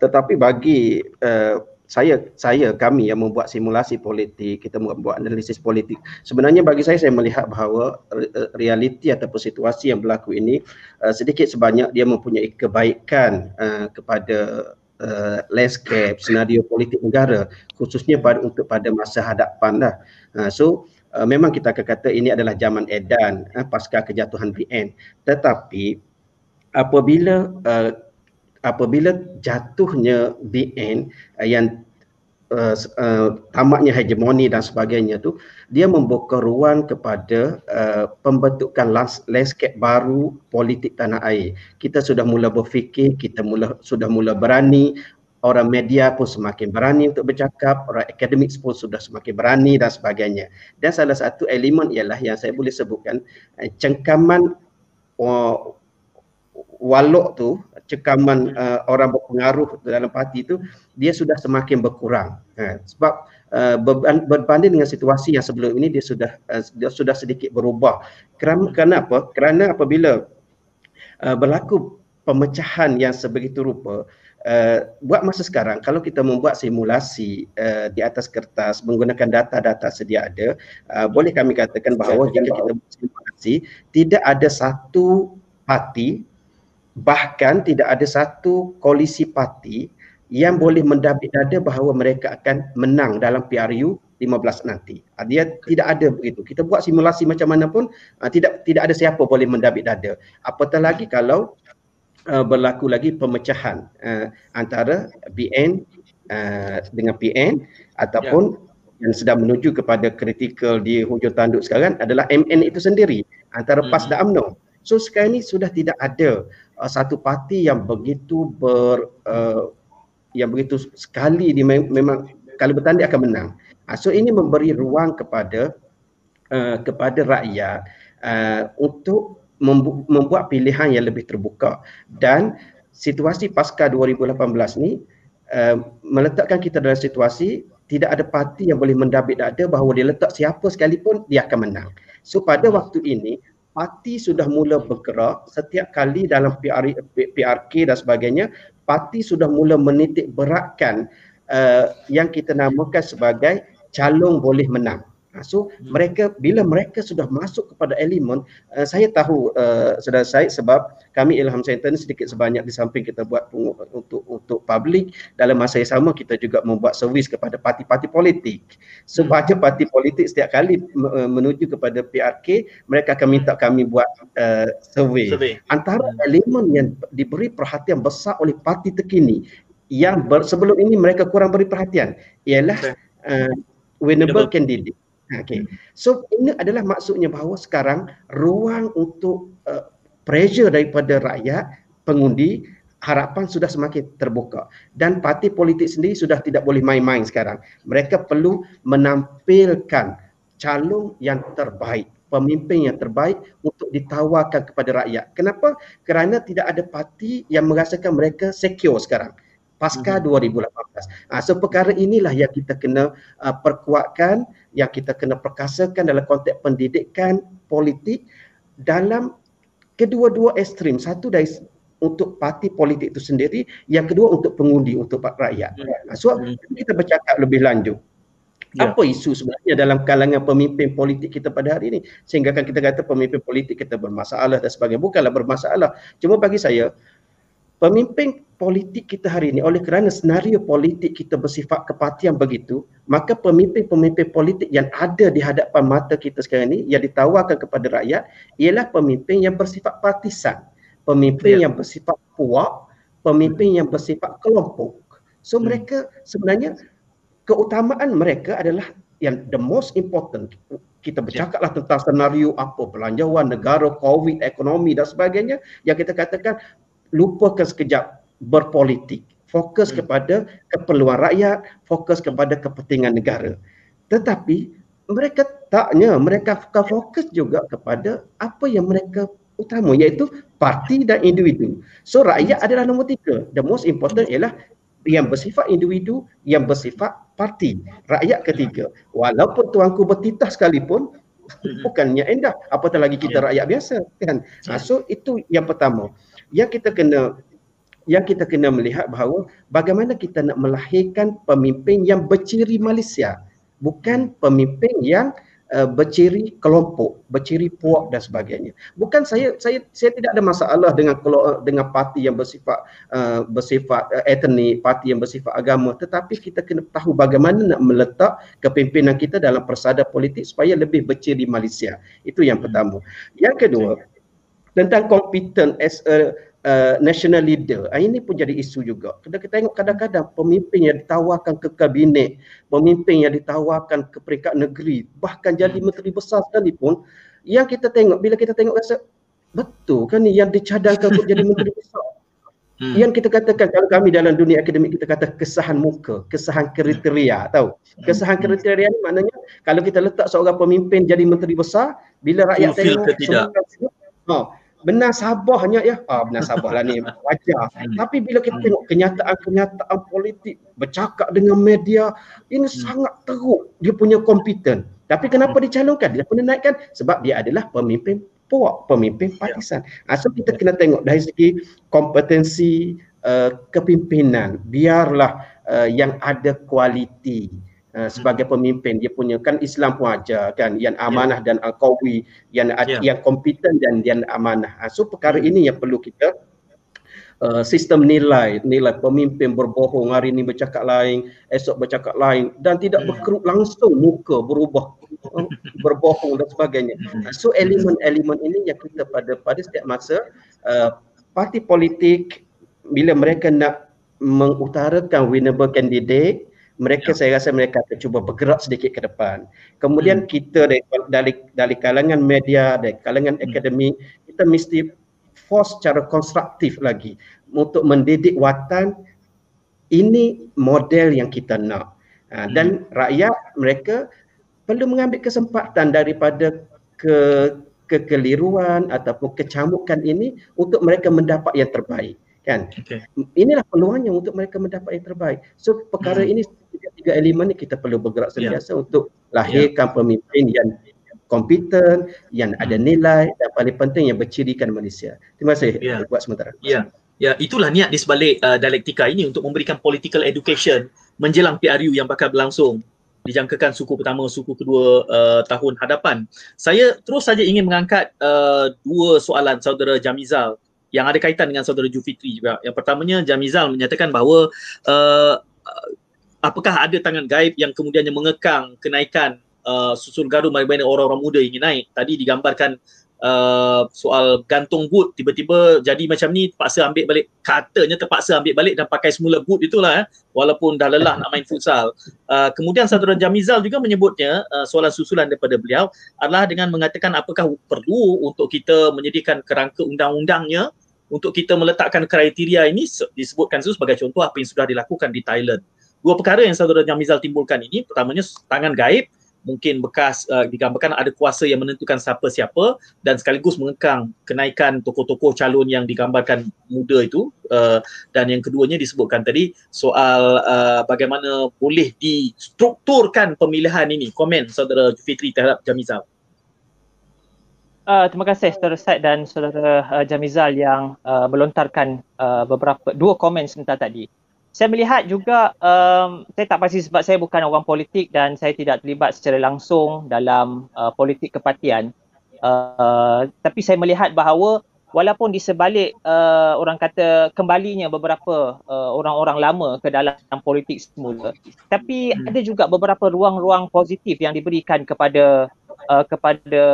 Tetapi bagi uh, saya saya kami yang membuat simulasi politik kita membuat analisis politik sebenarnya bagi saya saya melihat bahawa uh, realiti ataupun situasi yang berlaku ini uh, sedikit sebanyak dia mempunyai kebaikan uh, kepada uh, landscape senario politik negara khususnya pada untuk pada masa hadapan dah uh, so uh, memang kita akan kata ini adalah zaman edan uh, pasca kejatuhan BN tetapi apabila uh, apabila jatuhnya BN uh, yang uh, uh, tamatnya hegemoni dan sebagainya tu dia membuka ruang kepada uh, pembentukan landscape baru politik tanah air kita sudah mula berfikir kita mula sudah mula berani orang media pun semakin berani untuk bercakap, orang akademik pun sudah semakin berani dan sebagainya. Dan salah satu elemen ialah yang saya boleh sebutkan eh, cengkaman uh, waluk tu, cengkaman uh, orang berpengaruh dalam parti tu dia sudah semakin berkurang. Uh, sebab uh, berbanding dengan situasi yang sebelum ini dia sudah uh, dia sudah sedikit berubah. Kerana kenapa? Kerana apabila uh, berlaku pemecahan yang sebegitu rupa Uh, buat masa sekarang kalau kita membuat simulasi uh, di atas kertas menggunakan data-data sedia ada uh, boleh kami katakan bahawa jika kita buat simulasi tidak ada satu parti bahkan tidak ada satu koalisi parti yang boleh mendabit dada bahawa mereka akan menang dalam PRU 15 nanti. Dia tidak ada begitu. Kita buat simulasi macam mana pun tidak tidak ada siapa boleh mendabit dada. Apatah lagi kalau uh, berlaku lagi pemecahan uh, antara BN uh, dengan PN ataupun yeah. yang sedang menuju kepada kritikal di hujung tanduk sekarang adalah MN itu sendiri antara PAS hmm. dan UMNO. So sekarang ini sudah tidak ada uh, satu parti yang begitu ber uh, yang begitu sekali di memang kalau bertanding akan menang. Uh, so ini memberi ruang kepada uh, kepada rakyat uh, untuk membuat pilihan yang lebih terbuka dan situasi pasca 2018 ni uh, meletakkan kita dalam situasi tidak ada parti yang boleh mendabit dada bahawa dia letak siapa sekalipun dia akan menang. So pada waktu ini parti sudah mula bergerak setiap kali dalam PR, PRK dan sebagainya parti sudah mula menitik beratkan uh, yang kita namakan sebagai calon boleh menang. Ha, so hmm. mereka bila mereka sudah masuk kepada elemen uh, saya tahu uh, saudara saya sebab kami Ilham Center ni sedikit sebanyak di samping kita buat untuk untuk publik dalam masa yang sama kita juga membuat servis kepada parti-parti politik. Sebab hmm. parti politik setiap kali uh, menuju kepada PRK mereka akan minta kami buat uh, survey. survey. Antara hmm. elemen yang diberi perhatian besar oleh parti terkini yang ber, sebelum ini mereka kurang beri perhatian ialah uh, winnable candidate. Okay. So ini adalah maksudnya bahawa sekarang ruang untuk uh, pressure daripada rakyat pengundi harapan sudah semakin terbuka dan parti politik sendiri sudah tidak boleh main-main sekarang. Mereka perlu menampilkan calon yang terbaik, pemimpin yang terbaik untuk ditawarkan kepada rakyat. Kenapa? Kerana tidak ada parti yang merasakan mereka secure sekarang pasca hmm. 2018. Ha, so perkara inilah yang kita kena uh, perkuatkan, yang kita kena perkasakan dalam konteks pendidikan politik dalam kedua-dua ekstrim. Satu dari untuk parti politik itu sendiri, yang kedua untuk pengundi, untuk rakyat. Hmm. Ha, so hmm. kita bercakap lebih lanjut. Ya. Apa isu sebenarnya dalam kalangan pemimpin politik kita pada hari ini? Sehingga kan kita kata pemimpin politik kita bermasalah dan sebagainya. Bukanlah bermasalah. Cuma bagi saya, pemimpin politik kita hari ini oleh kerana senario politik kita bersifat kepatian begitu maka pemimpin-pemimpin politik yang ada di hadapan mata kita sekarang ini yang ditawarkan kepada rakyat ialah pemimpin yang bersifat partisan pemimpin ya. yang bersifat puak pemimpin yang bersifat kelompok so hmm. mereka sebenarnya keutamaan mereka adalah yang the most important kita bercakaplah tentang senario apa belanjawan negara covid ekonomi dan sebagainya yang kita katakan lupakan sekejap berpolitik. Fokus hmm. kepada keperluan rakyat fokus kepada kepentingan negara. Tetapi mereka taknya mereka fokus juga kepada apa yang mereka utama iaitu parti dan individu. So rakyat adalah nombor tiga. The most important ialah yang bersifat individu yang bersifat parti. Rakyat ketiga. Walaupun tuanku bertitah sekalipun hmm. bukannya endah apatah lagi kita ya. rakyat biasa kan? Ha, so itu yang pertama yang kita kena yang kita kena melihat bahawa bagaimana kita nak melahirkan pemimpin yang berciri Malaysia bukan pemimpin yang uh, berciri kelompok, berciri puak dan sebagainya. Bukan saya saya saya tidak ada masalah dengan dengan parti yang bersifat uh, bersifat uh, etnik, parti yang bersifat agama, tetapi kita kena tahu bagaimana nak meletak kepimpinan kita dalam persada politik supaya lebih berciri Malaysia. Itu yang pertama. Yang kedua, tentang competent as a uh, national leader. Uh, ini pun jadi isu juga. Kita, kita tengok kadang-kadang pemimpin yang ditawarkan ke kabinet, pemimpin yang ditawarkan ke peringkat negeri, bahkan jadi hmm. menteri besar sekalipun, yang kita tengok, bila kita tengok rasa, betul kan ni yang dicadangkan untuk jadi menteri besar. Hmm. Yang kita katakan kalau kami dalam dunia akademik kita kata kesahan muka, kesahan kriteria, tahu? Kesahan hmm. kriteria ni maknanya kalau kita letak seorang pemimpin jadi menteri besar, bila rakyat tengok semua oh, benar sabahnya ya ah benar sabahlah ni [laughs] wajar hmm. tapi bila kita tengok kenyataan-kenyataan politik bercakap dengan media ini hmm. sangat teruk dia punya kompeten tapi kenapa hmm. dicalonkan dia pun naikkan sebab dia adalah pemimpin puak pemimpin ya. partisan ya. so kita kena tengok dari segi kompetensi uh, kepimpinan biarlah uh, yang ada kualiti Uh, sebagai pemimpin dia punya kan Islam pun ajar kan yang ya. amanah yeah. dan al-qawi yang yeah. yang kompeten dan yang amanah. Uh, so perkara ini yang perlu kita uh, sistem nilai nilai pemimpin berbohong hari ini bercakap lain esok bercakap lain dan tidak yeah. berkerut langsung muka berubah uh, [laughs] berbohong dan sebagainya. So elemen-elemen ini yang kita pada pada setiap masa uh, parti politik bila mereka nak mengutarakan winnable candidate mereka ya. saya rasa mereka akan cuba bergerak sedikit ke depan. Kemudian hmm. kita dari, dari dari kalangan media, dari kalangan hmm. akademik, kita mesti force secara konstruktif lagi untuk mendidik watan ini model yang kita nak. Ha, hmm. dan rakyat mereka perlu mengambil kesempatan daripada ke kekeliruan ataupun kecamukan ini untuk mereka mendapat yang terbaik kan okay. inilah peluangnya untuk mereka mendapat yang terbaik so perkara hmm. ini tiga elemen ni kita perlu bergerak ya. sentiasa yeah. untuk lahirkan yeah. pemimpin yang kompeten, yang ada hmm. nilai dan paling penting yang bercirikan Malaysia. Terima kasih yeah. buat sementara. Ya. Yeah. Ya, itulah niat di sebalik uh, dialektika ini untuk memberikan political education menjelang PRU yang bakal berlangsung dijangkakan suku pertama, suku kedua uh, tahun hadapan. Saya terus saja ingin mengangkat uh, dua soalan saudara Jamizal yang ada kaitan dengan saudara Jufitri juga. Yang pertamanya Jamizal menyatakan bahawa uh, apakah ada tangan gaib yang kemudiannya mengekang kenaikan uh, susun garu mana orang-orang muda ingin naik. Tadi digambarkan uh, soal gantung boot tiba-tiba jadi macam ni terpaksa ambil balik katanya terpaksa ambil balik dan pakai semula boot itulah eh, walaupun dah lelah nak main futsal uh, kemudian saudara Jamizal juga menyebutnya uh, soalan susulan daripada beliau adalah dengan mengatakan apakah perlu untuk kita menyediakan kerangka undang-undangnya untuk kita meletakkan kriteria ini disebutkan itu sebagai contoh apa yang sudah dilakukan di Thailand. Dua perkara yang saudara Jamizal timbulkan ini pertamanya tangan gaib mungkin bekas uh, digambarkan ada kuasa yang menentukan siapa-siapa dan sekaligus mengekang kenaikan tokoh-tokoh calon yang digambarkan muda itu uh, dan yang keduanya disebutkan tadi soal uh, bagaimana boleh distrukturkan pemilihan ini. Komen saudara Fitri terhadap Jamizal Uh, terima kasih saudara Said dan saudara uh, Jamizal yang uh, melontarkan uh, beberapa dua komen sebentar tadi. Saya melihat juga um, saya tak pasti sebab saya bukan orang politik dan saya tidak terlibat secara langsung dalam uh, politik kepatian uh, tapi saya melihat bahawa walaupun di sebalik uh, orang kata kembalinya beberapa uh, orang-orang lama ke dalam politik semula tapi hmm. ada juga beberapa ruang-ruang positif yang diberikan kepada uh, kepada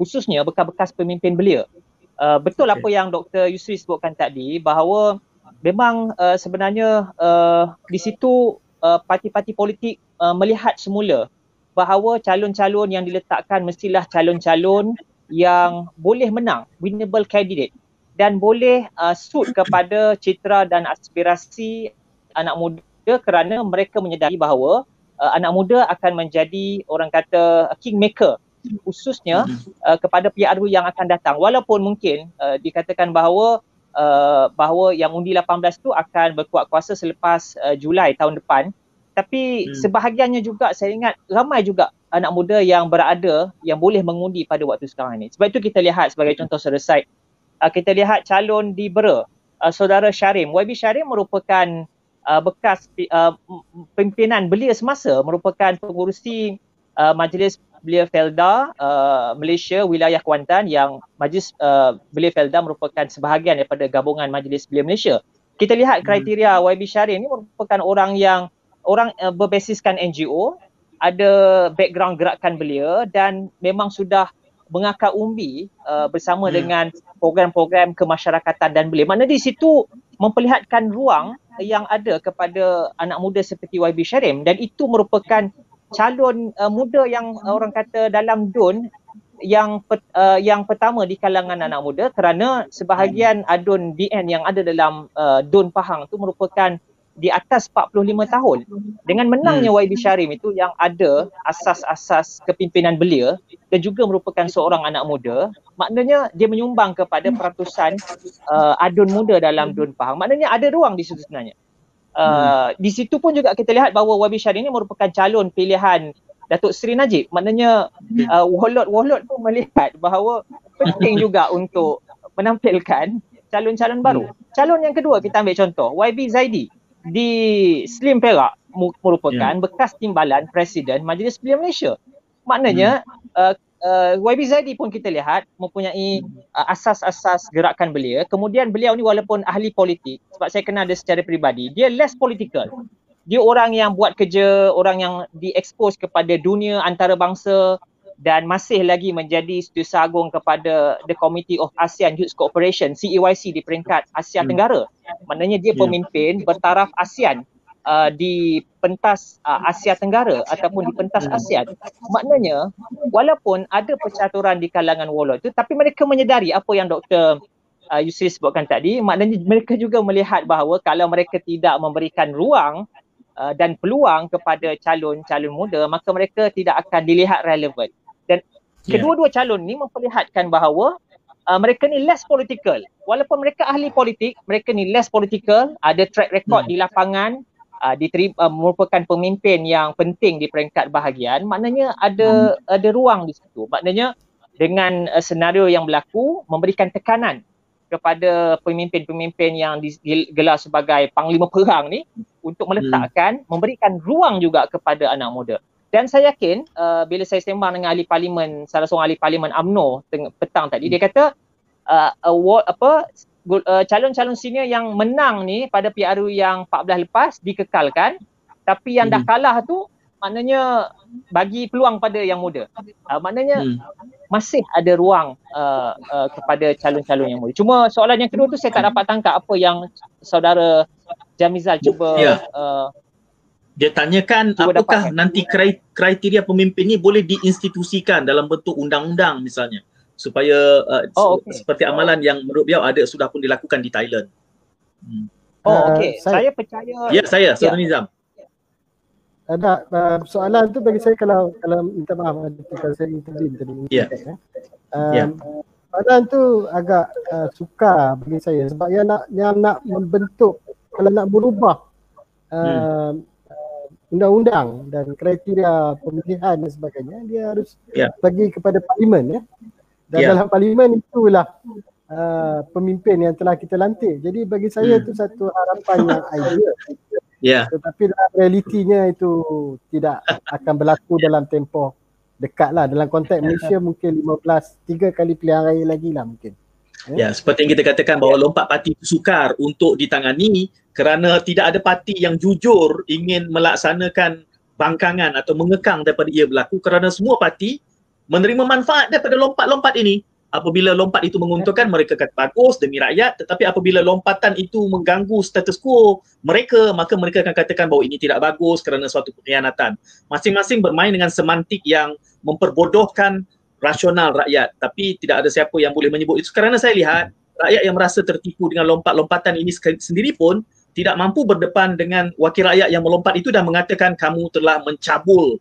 khususnya bekas-bekas pemimpin belia uh, betul apa yang Dr. Yusri sebutkan tadi bahawa memang uh, sebenarnya uh, di situ uh, parti-parti politik uh, melihat semula bahawa calon-calon yang diletakkan mestilah calon-calon yang boleh menang, winnable candidate. Dan boleh uh, suit kepada citra dan aspirasi anak muda kerana mereka menyedari bahawa uh, anak muda akan menjadi orang kata kingmaker khususnya uh, kepada PRU yang akan datang. Walaupun mungkin uh, dikatakan bahawa uh, bahawa yang undi 18 tu akan berkuat kuasa selepas uh, Julai tahun depan tapi hmm. sebahagiannya juga saya ingat ramai juga anak muda yang berada yang boleh mengundi pada waktu sekarang ini sebab itu kita lihat sebagai contoh Said uh, kita lihat calon di Bera uh, saudara Syarim YB Syarim merupakan uh, bekas uh, pimpinan belia semasa merupakan pengurusi uh, majlis Belia Felda uh, Malaysia wilayah Kuantan yang Majlis uh, Belia Felda merupakan sebahagian daripada gabungan Majlis Belia Malaysia. Kita lihat hmm. kriteria YB Syarif ini merupakan orang yang orang uh, berbasiskan NGO, ada background gerakan belia dan memang sudah mengakar umbi uh, bersama hmm. dengan program-program kemasyarakatan dan belia. Mana di situ memperlihatkan ruang yang ada kepada anak muda seperti YB Syarim dan itu merupakan calon uh, muda yang uh, orang kata dalam DUN yang per, uh, yang pertama di kalangan anak muda kerana sebahagian adun DN yang ada dalam uh, DUN Pahang itu merupakan di atas 45 tahun. Dengan menangnya hmm. YB Syarim itu yang ada asas-asas kepimpinan belia dan juga merupakan seorang anak muda, maknanya dia menyumbang kepada peratusan uh, adun muda dalam DUN Pahang. Maknanya ada ruang di situ sebenarnya. Uh, hmm. Di situ pun juga kita lihat bahawa Wabi Syari ini merupakan calon pilihan Datuk Seri Najib. Maknanya uh, warlord-warlord pun melihat bahawa penting juga [laughs] untuk menampilkan calon-calon baru. Hmm. Calon yang kedua kita ambil contoh YB Zaidi di Slim Perak merupakan yeah. bekas timbalan Presiden Majlis Belia Malaysia. Maknanya hmm. uh, uh, YB Zaidi pun kita lihat mempunyai uh, asas-asas gerakan belia. Kemudian beliau ni walaupun ahli politik, sebab saya kenal dia secara peribadi, dia less political. Dia orang yang buat kerja, orang yang diekspos kepada dunia antarabangsa dan masih lagi menjadi setiausaha agung kepada the Committee of ASEAN Youth Cooperation, CEYC di peringkat Asia hmm. Tenggara. Maknanya dia ya. pemimpin bertaraf ASEAN uh, di pentas uh, Asia Tenggara ataupun di pentas ASEAN maknanya walaupun ada percaturan di kalangan warlord itu tapi mereka menyedari apa yang Dr. Uh, Yusri sebutkan tadi maknanya mereka juga melihat bahawa kalau mereka tidak memberikan ruang uh, dan peluang kepada calon-calon muda maka mereka tidak akan dilihat relevan yeah. Kedua-dua calon ni memperlihatkan bahawa uh, mereka ni less political walaupun mereka ahli politik mereka ni less political ada track record hmm. di lapangan uh, diterima, uh, merupakan pemimpin yang penting di peringkat bahagian maknanya ada hmm. ada ruang di situ maknanya dengan uh, senario yang berlaku memberikan tekanan kepada pemimpin-pemimpin yang digelar sebagai panglima perang ni untuk meletakkan hmm. memberikan ruang juga kepada anak muda. Dan saya yakin uh, bila saya sembang dengan ahli parlimen salah seorang ahli parlimen AMNO petang tadi dia kata uh, award apa uh, calon-calon senior yang menang ni pada PRU yang 14 lepas dikekalkan tapi yang dah hmm. kalah tu maknanya bagi peluang pada yang muda. Uh, maknanya hmm. masih ada ruang uh, uh, kepada calon-calon yang muda. Cuma soalan yang kedua tu saya tak dapat tangkap apa yang saudara Jamizal cuba yeah. uh, dia tanyakan cuba apakah dapatkan. nanti kriteria pemimpin ni boleh diinstitusikan dalam bentuk undang-undang misalnya supaya uh, oh, okay. seperti amalan yang menurut beliau ada sudah pun dilakukan di Thailand. Hmm. Oh okey, uh, saya, saya percaya Ya, saya Saudara ya. Nizam ada uh, soalan tu bagi saya kalau kalau minta maaf kalau saya interview tadi. Ya. Yeah. Um, yeah. Soalan tu agak uh, sukar bagi saya sebab yang nak yang nak membentuk kalau nak berubah uh, hmm. Undang-undang dan kriteria pemilihan dan sebagainya dia harus yeah. bagi kepada parlimen ya. Dan yeah. dalam parlimen itulah uh, pemimpin yang telah kita lantik. Jadi bagi saya hmm. itu satu harapan yang ideal. Yeah. Tetapi dalam realitinya itu tidak akan berlaku dalam tempoh dekat lah. Dalam konteks Malaysia mungkin 15, tiga kali pilihan raya lagi lah mungkin. Ya, yeah, seperti yang kita katakan bahawa lompat parti itu sukar untuk ditangani kerana tidak ada parti yang jujur ingin melaksanakan bangkangan atau mengekang daripada ia berlaku kerana semua parti menerima manfaat daripada lompat-lompat ini. Apabila lompat itu menguntungkan mereka kata bagus demi rakyat. Tetapi apabila lompatan itu mengganggu status quo mereka maka mereka akan katakan bahawa ini tidak bagus kerana suatu pengkhianatan. Masing-masing bermain dengan semantik yang memperbodohkan rasional rakyat tapi tidak ada siapa yang boleh menyebut itu kerana saya lihat rakyat yang merasa tertipu dengan lompat-lompatan ini sendiri pun tidak mampu berdepan dengan wakil rakyat yang melompat itu dan mengatakan kamu telah mencabul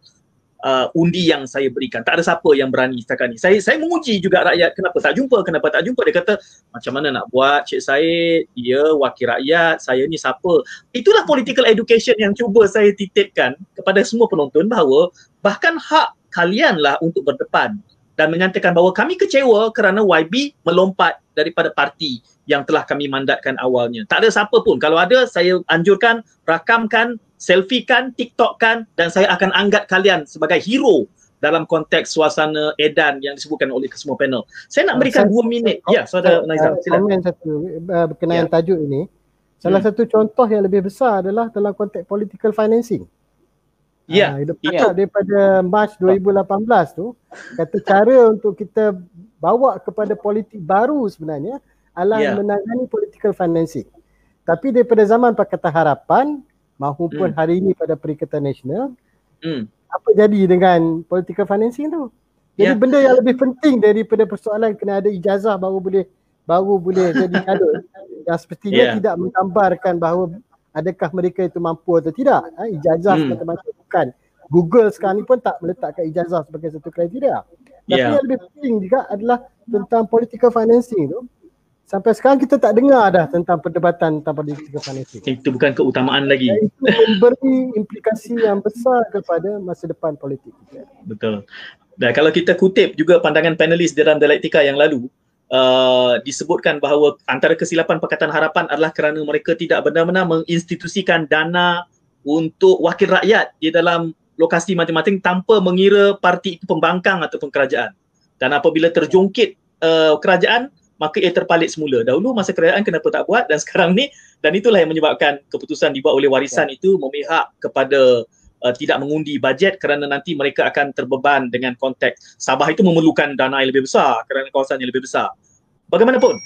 uh, undi yang saya berikan. Tak ada siapa yang berani setakat ni. Saya saya menguji juga rakyat kenapa tak jumpa, kenapa tak jumpa. Dia kata macam mana nak buat Cik Said, dia wakil rakyat, saya ni siapa. Itulah political education yang cuba saya titipkan kepada semua penonton bahawa bahkan hak kalianlah untuk berdepan dan menyatakan bahawa kami kecewa kerana YB melompat daripada parti yang telah kami mandatkan awalnya. Tak ada siapa pun. Kalau ada, saya anjurkan rakamkan selfie kan, TikTok kan dan saya akan anggap kalian sebagai hero dalam konteks suasana edan yang disebutkan oleh kesemua panel. Saya nak berikan dua minit. Ya, saudara Naizam, silakan. Komen satu uh, berkenaan ya. tajuk ini. Salah hmm. satu contoh yang lebih besar adalah dalam konteks political financing. Ya. Uh, ya. daripada Mac 2018 tu kata cara untuk kita bawa kepada politik baru sebenarnya adalah ya. menangani political financing. Tapi daripada zaman Pakatan Harapan maupun hmm. hari ini pada Perikatan Nasional hmm. apa jadi dengan political financing tu jadi yeah. benda yang lebih penting daripada persoalan kena ada ijazah baru boleh baru boleh jadi [laughs] ada yang sepertinya yeah. tidak menggambarkan bahawa adakah mereka itu mampu atau tidak ha, ijazah hmm. semata-mata bukan Google sekarang ni pun tak meletakkan ijazah sebagai satu kriteria tapi yeah. yang lebih penting juga adalah tentang political financing tu Sampai sekarang kita tak dengar dah tentang perdebatan tentang political financing. Itu bukan keutamaan lagi. Dan itu memberi implikasi yang besar kepada masa depan politik kita. Betul. Dan kalau kita kutip juga pandangan panelis dalam dialektika yang lalu, uh, disebutkan bahawa antara kesilapan Pakatan Harapan adalah kerana mereka tidak benar-benar menginstitusikan dana untuk wakil rakyat di dalam lokasi masing-masing tanpa mengira parti itu pembangkang ataupun kerajaan. Dan apabila terjungkit uh, kerajaan, maka ia terpalit semula. Dahulu masa kerajaan kenapa tak buat dan [laughs] sekarang ni dan itulah yang menyebabkan keputusan dibuat oleh warisan ya. itu memihak kepada uh, tidak mengundi bajet kerana nanti mereka akan terbeban dengan konteks Sabah itu memerlukan dana yang lebih besar kerana kawasan yang lebih besar. Bagaimanapun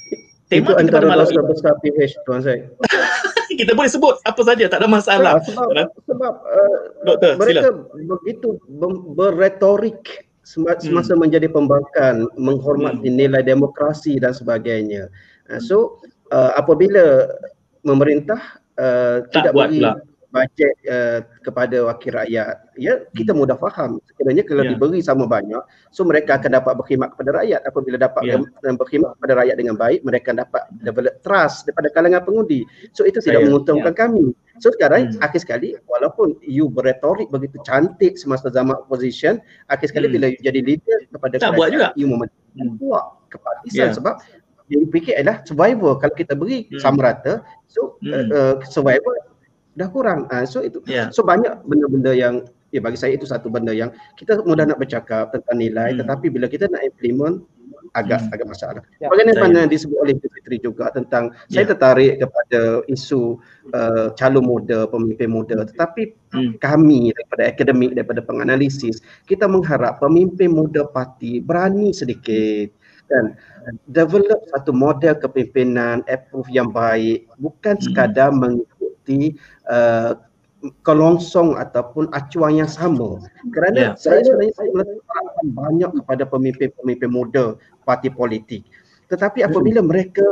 tema itu kita pada malam ini besar PH tuan saya. [laughs] kita boleh sebut apa saja tak ada masalah. Ya, sebab sebab uh, Doktor, mereka sila. begitu berretorik semasa hmm. menjadi pembangkang menghormati hmm. nilai demokrasi dan sebagainya. Uh, so uh, apabila memerintah uh, tidak beri pula bajet uh, kepada wakil rakyat ya kita hmm. mudah faham sekiranya kalau yeah. diberi sama banyak so mereka akan dapat berkhidmat kepada rakyat apabila dapat yeah. berkhidmat kepada rakyat dengan baik mereka dapat develop trust daripada kalangan pengundi so itu tidak menguntungkan yeah. kami so sekarang hmm. akhir sekali walaupun you berretorik begitu cantik semasa zaman opposition akhir sekali hmm. bila you jadi leader kepada tak kerajaan, buat juga you memenangkan hmm. buat kepartisan yeah. sebab dia fikir adalah survivor kalau kita beri Hmm. sama rata so Hmm. uh, uh, survivor dah kurang uh, so itu Ya. so banyak benda-benda yang ya bagi saya itu satu benda yang kita mudah nak bercakap tentang nilai Hmm. tetapi bila kita nak implement agak Hmm. agak masalah. Ya. Bagaimana Saya- disebut oleh Fitri juga tentang saya Ya. tertarik kepada isu uh, calon muda, pemimpin muda tetapi Hmm. kami daripada akademik daripada penganalisis kita mengharap pemimpin muda parti berani sedikit dan develop satu model kepimpinan approve yang baik bukan Hmm. sekadar mengikuti uh, kelongsong ataupun acuan yang sama kerana Ya. saya sebenarnya saya meletakkan harapan banyak kepada pemimpin-pemimpin muda parti politik tetapi apabila mereka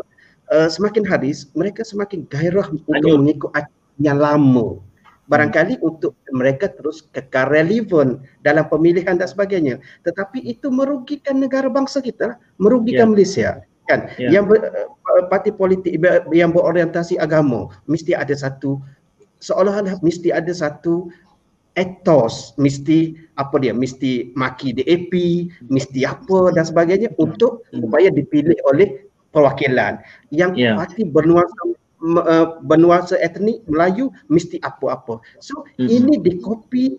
uh, semakin hari mereka semakin gairah untuk Hanyut. mengikut acuan yang lama barangkali untuk mereka terus kekal relevan dalam pemilihan dan sebagainya tetapi itu merugikan negara bangsa kita merugikan Ya. Malaysia kan Ya. yang ber, uh, parti politik yang berorientasi agama mesti ada satu seolah-olah mesti ada satu etos mesti apa dia mesti maki DAP mesti apa dan sebagainya untuk supaya dipilih oleh perwakilan yang Ya. parti bernuansa uh, bernuansa etnik Melayu mesti apa-apa so Hmm. ini dikopi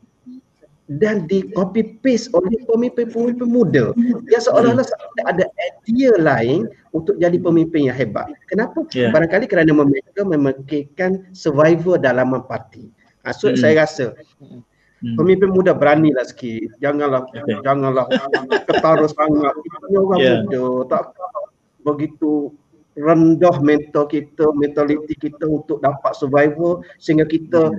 dan di copy paste oleh pemimpin-pemimpin muda yang seolah-olah tidak ada idea lain untuk jadi pemimpin yang hebat. Kenapa? Ya. Barangkali kerana mereka memikirkan survivor dalaman parti. Ha, so Hmm. saya rasa Hmm. pemimpin muda beranilah sikit. Janganlah Okey. janganlah ketara sangat. Kita ni orang Ya. muda tak begitu rendah mental kita, mentaliti kita untuk dapat survivor sehingga kita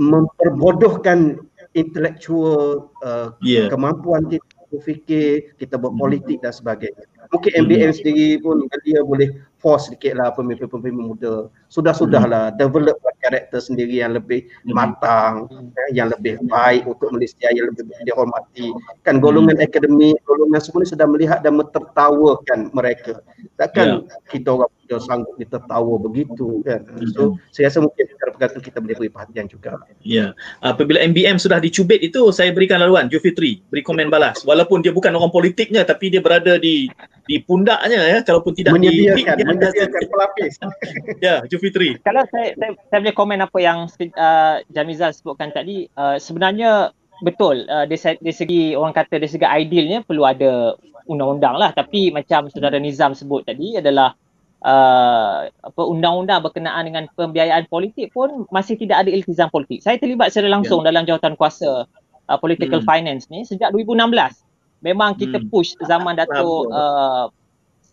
memperbodohkan intellectual uh, Ya. kemampuan kita berfikir, kita berpolitik dan sebagainya. Mungkin Hmm. MBM sendiri pun dia boleh force sedikit lah pemimpin-pemimpin muda. Sudah-sudahlah develop karakter sendiri yang lebih Hmm. matang, eh, yang lebih baik untuk Malaysia, yang lebih dihormati. Kan golongan akademik, golongan semua ni sudah melihat dan mentertawakan mereka. Takkan kita orang muda sanggup ditertawa begitu kan. So saya rasa mungkin perkara-perkara tu kita boleh beri perhatian juga. Ya. Apabila MBM sudah dicubit itu saya berikan laluan Jufitri beri komen balas walaupun dia bukan orang politiknya tapi dia berada di di pundaknya ya kalaupun tidak menyediakan, di menyediakan pelapis. [laughs] ya Jufitri. Kalau saya, saya, saya boleh komen apa yang uh, Jamizal sebutkan tadi, uh, sebenarnya betul uh, dari, se- dari segi orang kata dari segi idealnya perlu ada undang-undang lah tapi macam saudara Nizam sebut tadi adalah uh, apa undang-undang berkenaan dengan pembiayaan politik pun masih tidak ada iltizam politik. Saya terlibat secara langsung dalam jawatan kuasa uh, political Hmm. finance ni sejak 2016. Memang kita Hmm. push zaman Datuk uh,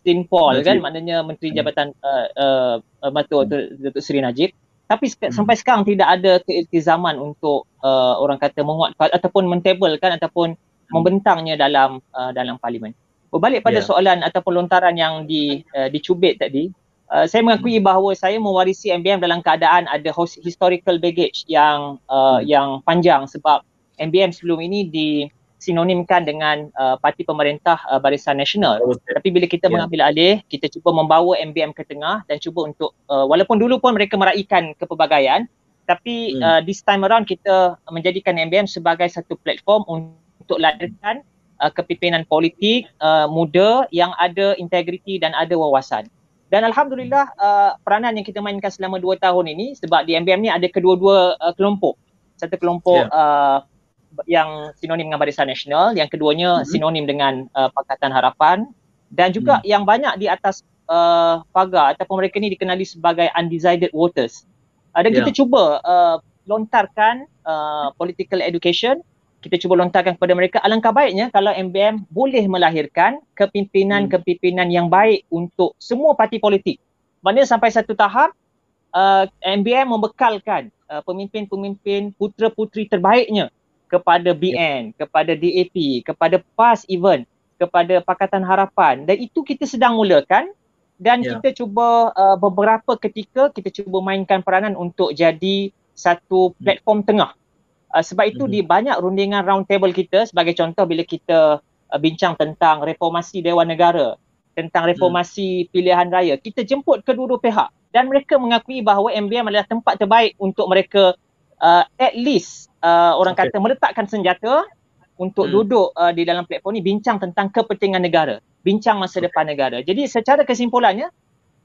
Tin Paul Najib. kan maknanya Menteri Hmm. Jabatan uh, uh, uh, Datuk Datuk Seri Najib tapi Hmm. sampai sekarang tidak ada keiltizaman untuk uh, orang kata menguatkan ataupun mentabelkan ataupun membentangnya dalam uh, dalam parlimen. Berbalik pada Ya. soalan ataupun lontaran yang di uh, dicubit tadi, uh, saya mengakui bahawa saya mewarisi MBM dalam keadaan ada historical baggage yang uh, Hmm. yang panjang sebab MBM sebelum ini disinonimkan dengan uh, parti pemerintah uh, Barisan Nasional. Tapi bila kita Ya. mengambil alih, kita cuba membawa MBM ke tengah dan cuba untuk uh, walaupun dulu pun mereka meraihkan kepelbagaian, tapi Hmm. uh, this time around kita menjadikan MBM sebagai satu platform untuk lahirkan uh, kepimpinan politik uh, muda yang ada integriti dan ada wawasan. Dan alhamdulillah uh, peranan yang kita mainkan selama dua tahun ini sebab di MBM ni ada kedua-dua uh, kelompok. Satu kelompok Ya. uh, yang sinonim dengan Barisan Nasional, yang keduanya Mhm. sinonim dengan uh, Pakatan Harapan dan juga Hmm. yang banyak di atas uh, pagar ataupun mereka ni dikenali sebagai undecided voters. Uh, dan Ya. kita cuba uh, lontarkan uh, political education, kita cuba lontarkan kepada mereka alangkah baiknya kalau MBM boleh melahirkan kepimpinan-kepimpinan yang baik untuk semua parti politik. Maknanya sampai satu tahap uh, MBM membekalkan uh, pemimpin-pemimpin putera-puteri terbaiknya kepada BN, kepada DAP, kepada PAS even, kepada Pakatan Harapan dan itu kita sedang mulakan dan Ya. kita cuba uh, beberapa ketika kita cuba mainkan peranan untuk jadi satu platform tengah. Uh, sebab itu Mhm. di banyak rundingan round table kita sebagai contoh bila kita uh, bincang tentang reformasi Dewan Negara, tentang reformasi pilihan raya, kita jemput kedua-dua pihak dan mereka mengakui bahawa MBM adalah tempat terbaik untuk mereka uh, at least uh, orang Okay. kata meletakkan senjata untuk Hmm. duduk uh, di dalam platform ni bincang tentang kepentingan negara. bincang masa depan negara. Jadi secara kesimpulannya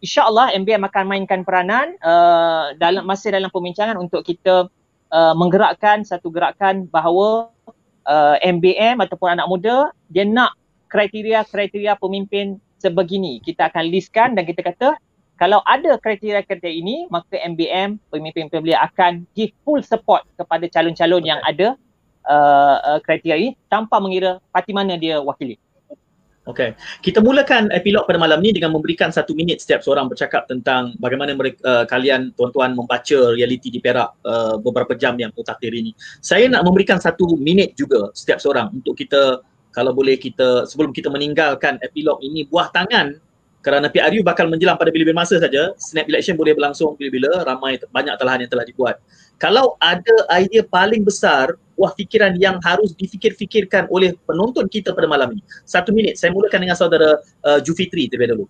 insya-Allah MBM akan mainkan peranan uh, dalam masa dalam pembincangan untuk kita uh, menggerakkan satu gerakan bahawa uh, MBM ataupun anak muda dia nak kriteria-kriteria pemimpin sebegini. Kita akan listkan dan kita kata kalau ada kriteria-kriteria ini maka MBM pemimpin-pemimpin akan give full support kepada calon-calon yang ada uh, uh, kriteria ini tanpa mengira parti mana dia wakili. Okay. Kita mulakan epilog pada malam ni dengan memberikan satu minit setiap seorang bercakap tentang bagaimana mereka, uh, kalian tuan-tuan membaca realiti di Perak uh, beberapa jam yang mutakhir ini. Saya nak memberikan satu minit juga setiap seorang untuk kita kalau boleh kita sebelum kita meninggalkan epilog ini buah tangan kerana PRU bakal menjelang pada bila-bila masa saja snap election boleh berlangsung bila-bila ramai banyak telahan yang telah dibuat. Kalau ada idea paling besar buah fikiran yang harus difikir-fikirkan oleh penonton kita pada malam ini. Satu minit saya mulakan dengan saudara uh, Jufitri terlebih dahulu.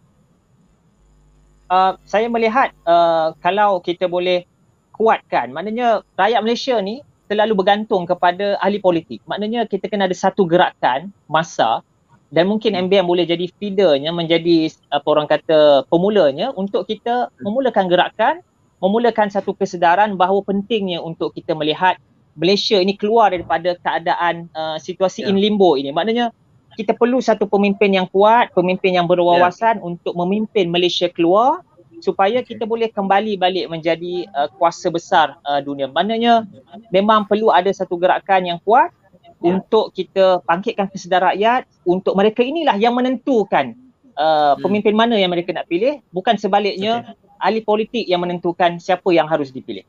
Uh, saya melihat uh, kalau kita boleh kuatkan maknanya rakyat Malaysia ni terlalu bergantung kepada ahli politik. Maknanya kita kena ada satu gerakan masa dan mungkin MBM boleh jadi feedernya menjadi apa orang kata pemulanya untuk kita hmm. memulakan gerakan memulakan satu kesedaran bahawa pentingnya untuk kita melihat Malaysia ini keluar daripada keadaan uh, situasi yeah. in limbo ini maknanya kita perlu satu pemimpin yang kuat pemimpin yang berwawasan yeah. untuk memimpin Malaysia keluar supaya kita boleh kembali balik menjadi uh, kuasa besar uh, dunia maknanya memang perlu ada satu gerakan yang kuat. Untuk kita bangkitkan kesedaran rakyat untuk mereka inilah yang menentukan uh, hmm. pemimpin mana yang mereka nak pilih bukan sebaliknya okay. ahli politik yang menentukan siapa yang harus dipilih.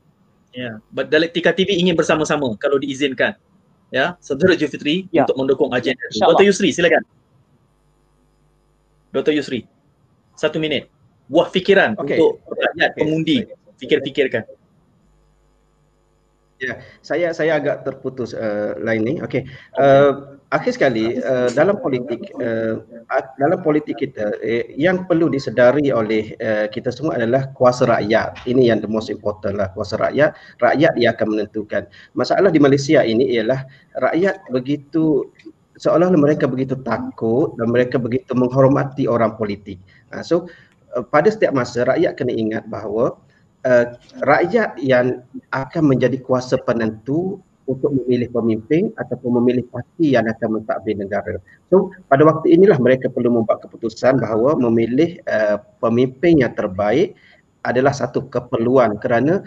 Ya, yeah. Dialektika TV ingin bersama-sama kalau diizinkan. Ya, saudara Jufitri yeah. untuk mendukung agenda itu. Dr. Yusri silakan. Dr. Yusri. Satu minit. Buah fikiran okay. untuk rakyat okay. pengundi. Fikir-fikirkan. Ya, saya saya agak terputus uh, lain ni. Okey. Uh, akhir sekali uh, dalam politik uh, dalam politik kita eh, yang perlu disedari oleh uh, kita semua adalah kuasa rakyat. Ini yang the most important lah kuasa rakyat. Rakyat dia akan menentukan. Masalah di Malaysia ini ialah rakyat begitu seolah-olah mereka begitu takut dan mereka begitu menghormati orang politik. Uh, so uh, pada setiap masa rakyat kena ingat bahawa uh, rakyat yang akan menjadi kuasa penentu untuk memilih pemimpin ataupun memilih parti yang akan mentadbir negara. So pada waktu inilah mereka perlu membuat keputusan bahawa memilih uh, pemimpin yang terbaik adalah satu keperluan kerana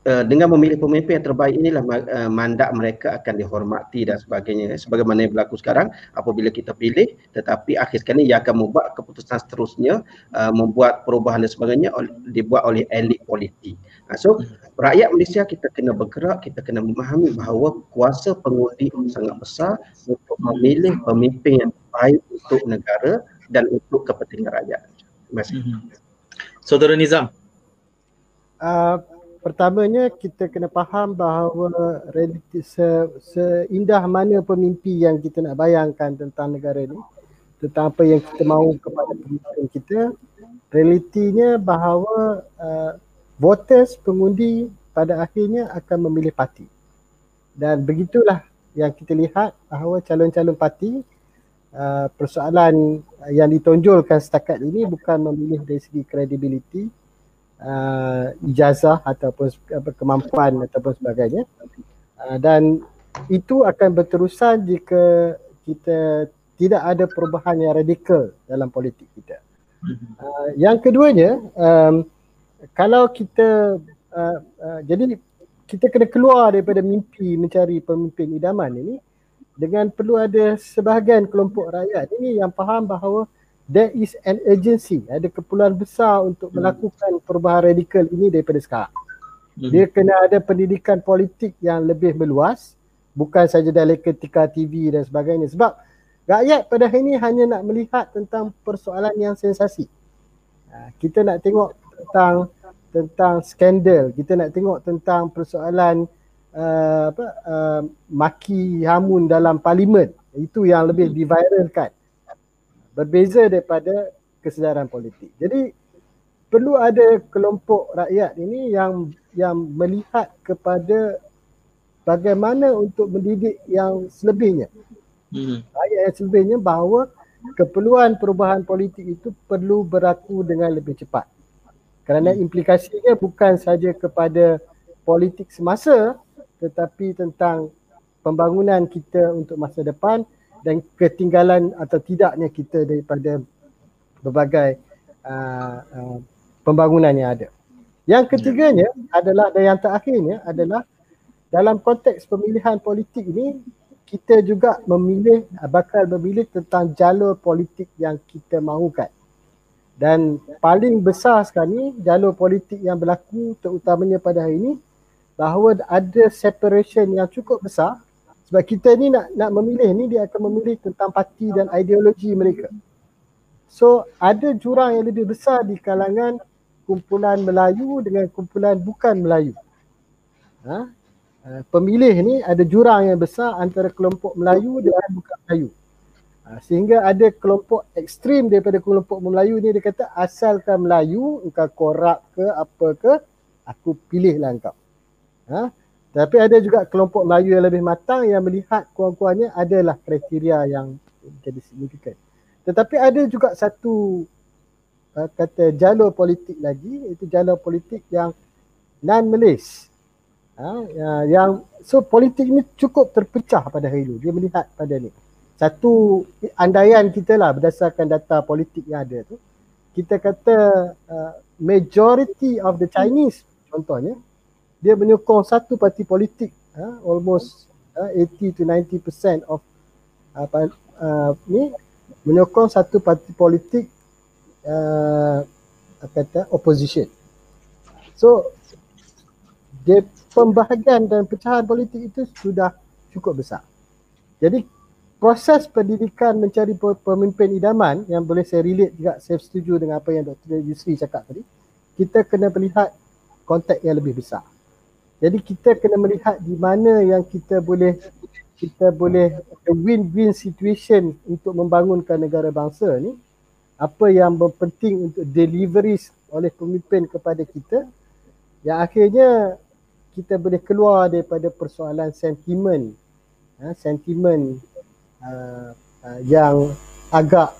Eh, dengan memilih pemimpin yang terbaik inilah uh, mandat mereka akan dihormati dan sebagainya sebagaimana yang berlaku sekarang apabila kita pilih tetapi akhir sekali ia akan membuat keputusan seterusnya uh, membuat perubahan dan sebagainya dibuat oleh elit politik. Uh, so rakyat Malaysia kita kena bergerak kita kena memahami bahawa kuasa pengundi sangat besar untuk memilih pemimpin yang terbaik untuk negara dan untuk kepentingan rakyat. Terima kasih. Mm-hmm. Saudara Nizam. Uh, pertamanya kita kena faham bahawa realiti se, seindah mana pemimpi yang kita nak bayangkan tentang negara ini tentang apa yang kita mahu kepada pemimpin kita realitinya bahawa uh, voters pengundi pada akhirnya akan memilih parti. Dan begitulah yang kita lihat bahawa calon-calon parti uh, persoalan yang ditonjolkan setakat ini bukan memilih dari segi kredibiliti uh, ijazah ataupun apa, kemampuan ataupun sebagainya uh, dan itu akan berterusan jika kita tidak ada perubahan yang radikal dalam politik kita. Uh, yang keduanya um, kalau kita uh, uh, jadi kita kena keluar daripada mimpi mencari pemimpin idaman ini dengan perlu ada sebahagian kelompok rakyat ini yang faham bahawa there is an urgency, ada keperluan besar untuk hmm. melakukan perubahan radikal ini daripada sekarang. Hmm. Dia kena ada pendidikan politik yang lebih meluas, bukan saja dari ketika TV dan sebagainya. Sebab rakyat pada hari ini hanya nak melihat tentang persoalan yang sensasi. Ha, kita nak tengok tentang tentang skandal, kita nak tengok tentang persoalan uh, apa uh, maki hamun dalam parlimen. Itu yang lebih hmm. diviralkan berbeza daripada kesedaran politik. Jadi perlu ada kelompok rakyat ini yang yang melihat kepada bagaimana untuk mendidik yang selebihnya. Hmm. Rakyat yang selebihnya bahawa keperluan perubahan politik itu perlu berlaku dengan lebih cepat. Kerana implikasinya bukan saja kepada politik semasa tetapi tentang pembangunan kita untuk masa depan dan ketinggalan atau tidaknya kita daripada berbagai uh, uh, pembangunan yang ada. Yang ketiganya adalah dan yang terakhirnya adalah dalam konteks pemilihan politik ini kita juga memilih bakal memilih tentang jalur politik yang kita mahukan. Dan paling besar sekarang ni jalur politik yang berlaku terutamanya pada hari ini bahawa ada separation yang cukup besar sebab kita ni nak nak memilih ni dia akan memilih tentang parti dan ideologi mereka. So ada jurang yang lebih besar di kalangan kumpulan Melayu dengan kumpulan bukan Melayu. Ha? Uh, pemilih ni ada jurang yang besar antara kelompok Melayu dengan bukan Melayu. Uh, sehingga ada kelompok ekstrim daripada kelompok Melayu ni dia kata asalkan Melayu engkau korak ke apa ke aku pilihlah engkau. Ha? Tapi ada juga kelompok Melayu yang lebih matang yang melihat kurang-kurangnya adalah kriteria yang jadi signifikan. Tetapi ada juga satu uh, kata jalur politik lagi iaitu jalur politik yang non-Malaysia. Ha, yang so politik ni cukup terpecah pada hari ini. Dia melihat pada ni. Satu andaian kita lah berdasarkan data politik yang ada tu. Kita kata uh, majority of the Chinese contohnya dia menyokong satu parti politik uh, almost uh, 80 to 90% of apa uh, ni menyokong satu parti politik uh, kata opposition. So dia pembahagian dan pecahan politik itu sudah cukup besar. Jadi proses pendidikan mencari pemimpin idaman yang boleh saya relate juga saya setuju dengan apa yang Dr. Yusri cakap tadi. Kita kena melihat konteks yang lebih besar. Jadi kita kena melihat di mana yang kita boleh kita boleh win-win situation untuk membangunkan negara bangsa ni. Apa yang penting untuk delivery oleh pemimpin kepada kita. Yang akhirnya kita boleh keluar daripada persoalan sentimen. Ha, sentimen uh, uh, yang agak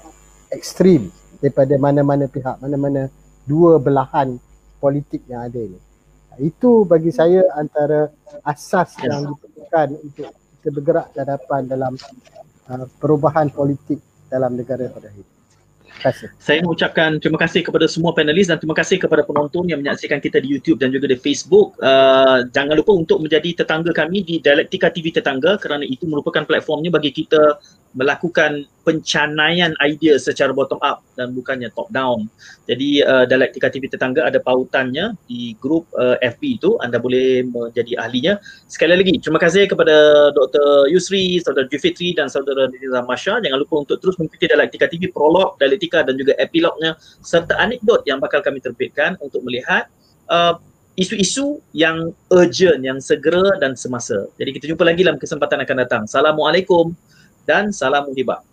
ekstrim daripada mana-mana pihak mana-mana dua belahan politik yang ada ini itu bagi saya antara asas yang diperlukan untuk kita bergerak ke hadapan dalam uh, perubahan politik dalam negara pada hari ini. Saya mengucapkan terima kasih kepada semua panelis dan terima kasih kepada penonton yang menyaksikan kita di YouTube dan juga di Facebook. Uh, jangan lupa untuk menjadi tetangga kami di Dialektika TV Tetangga kerana itu merupakan platformnya bagi kita melakukan pencanaian idea secara bottom up dan bukannya top down. Jadi uh, Dialektika TV Tetangga ada pautannya di grup uh, FB itu. Anda boleh menjadi ahlinya. Sekali lagi, terima kasih kepada Dr. Yusri, Saudara Jufitri dan Saudara Nizam Masya. Jangan lupa untuk terus mengikuti Dialektika TV Prolog, Dialektika dan juga epilognya serta anekdot yang bakal kami terbitkan untuk melihat uh, isu-isu yang urgent, yang segera dan semasa. Jadi kita jumpa lagi dalam kesempatan akan datang. Assalamualaikum dan salam muhibah.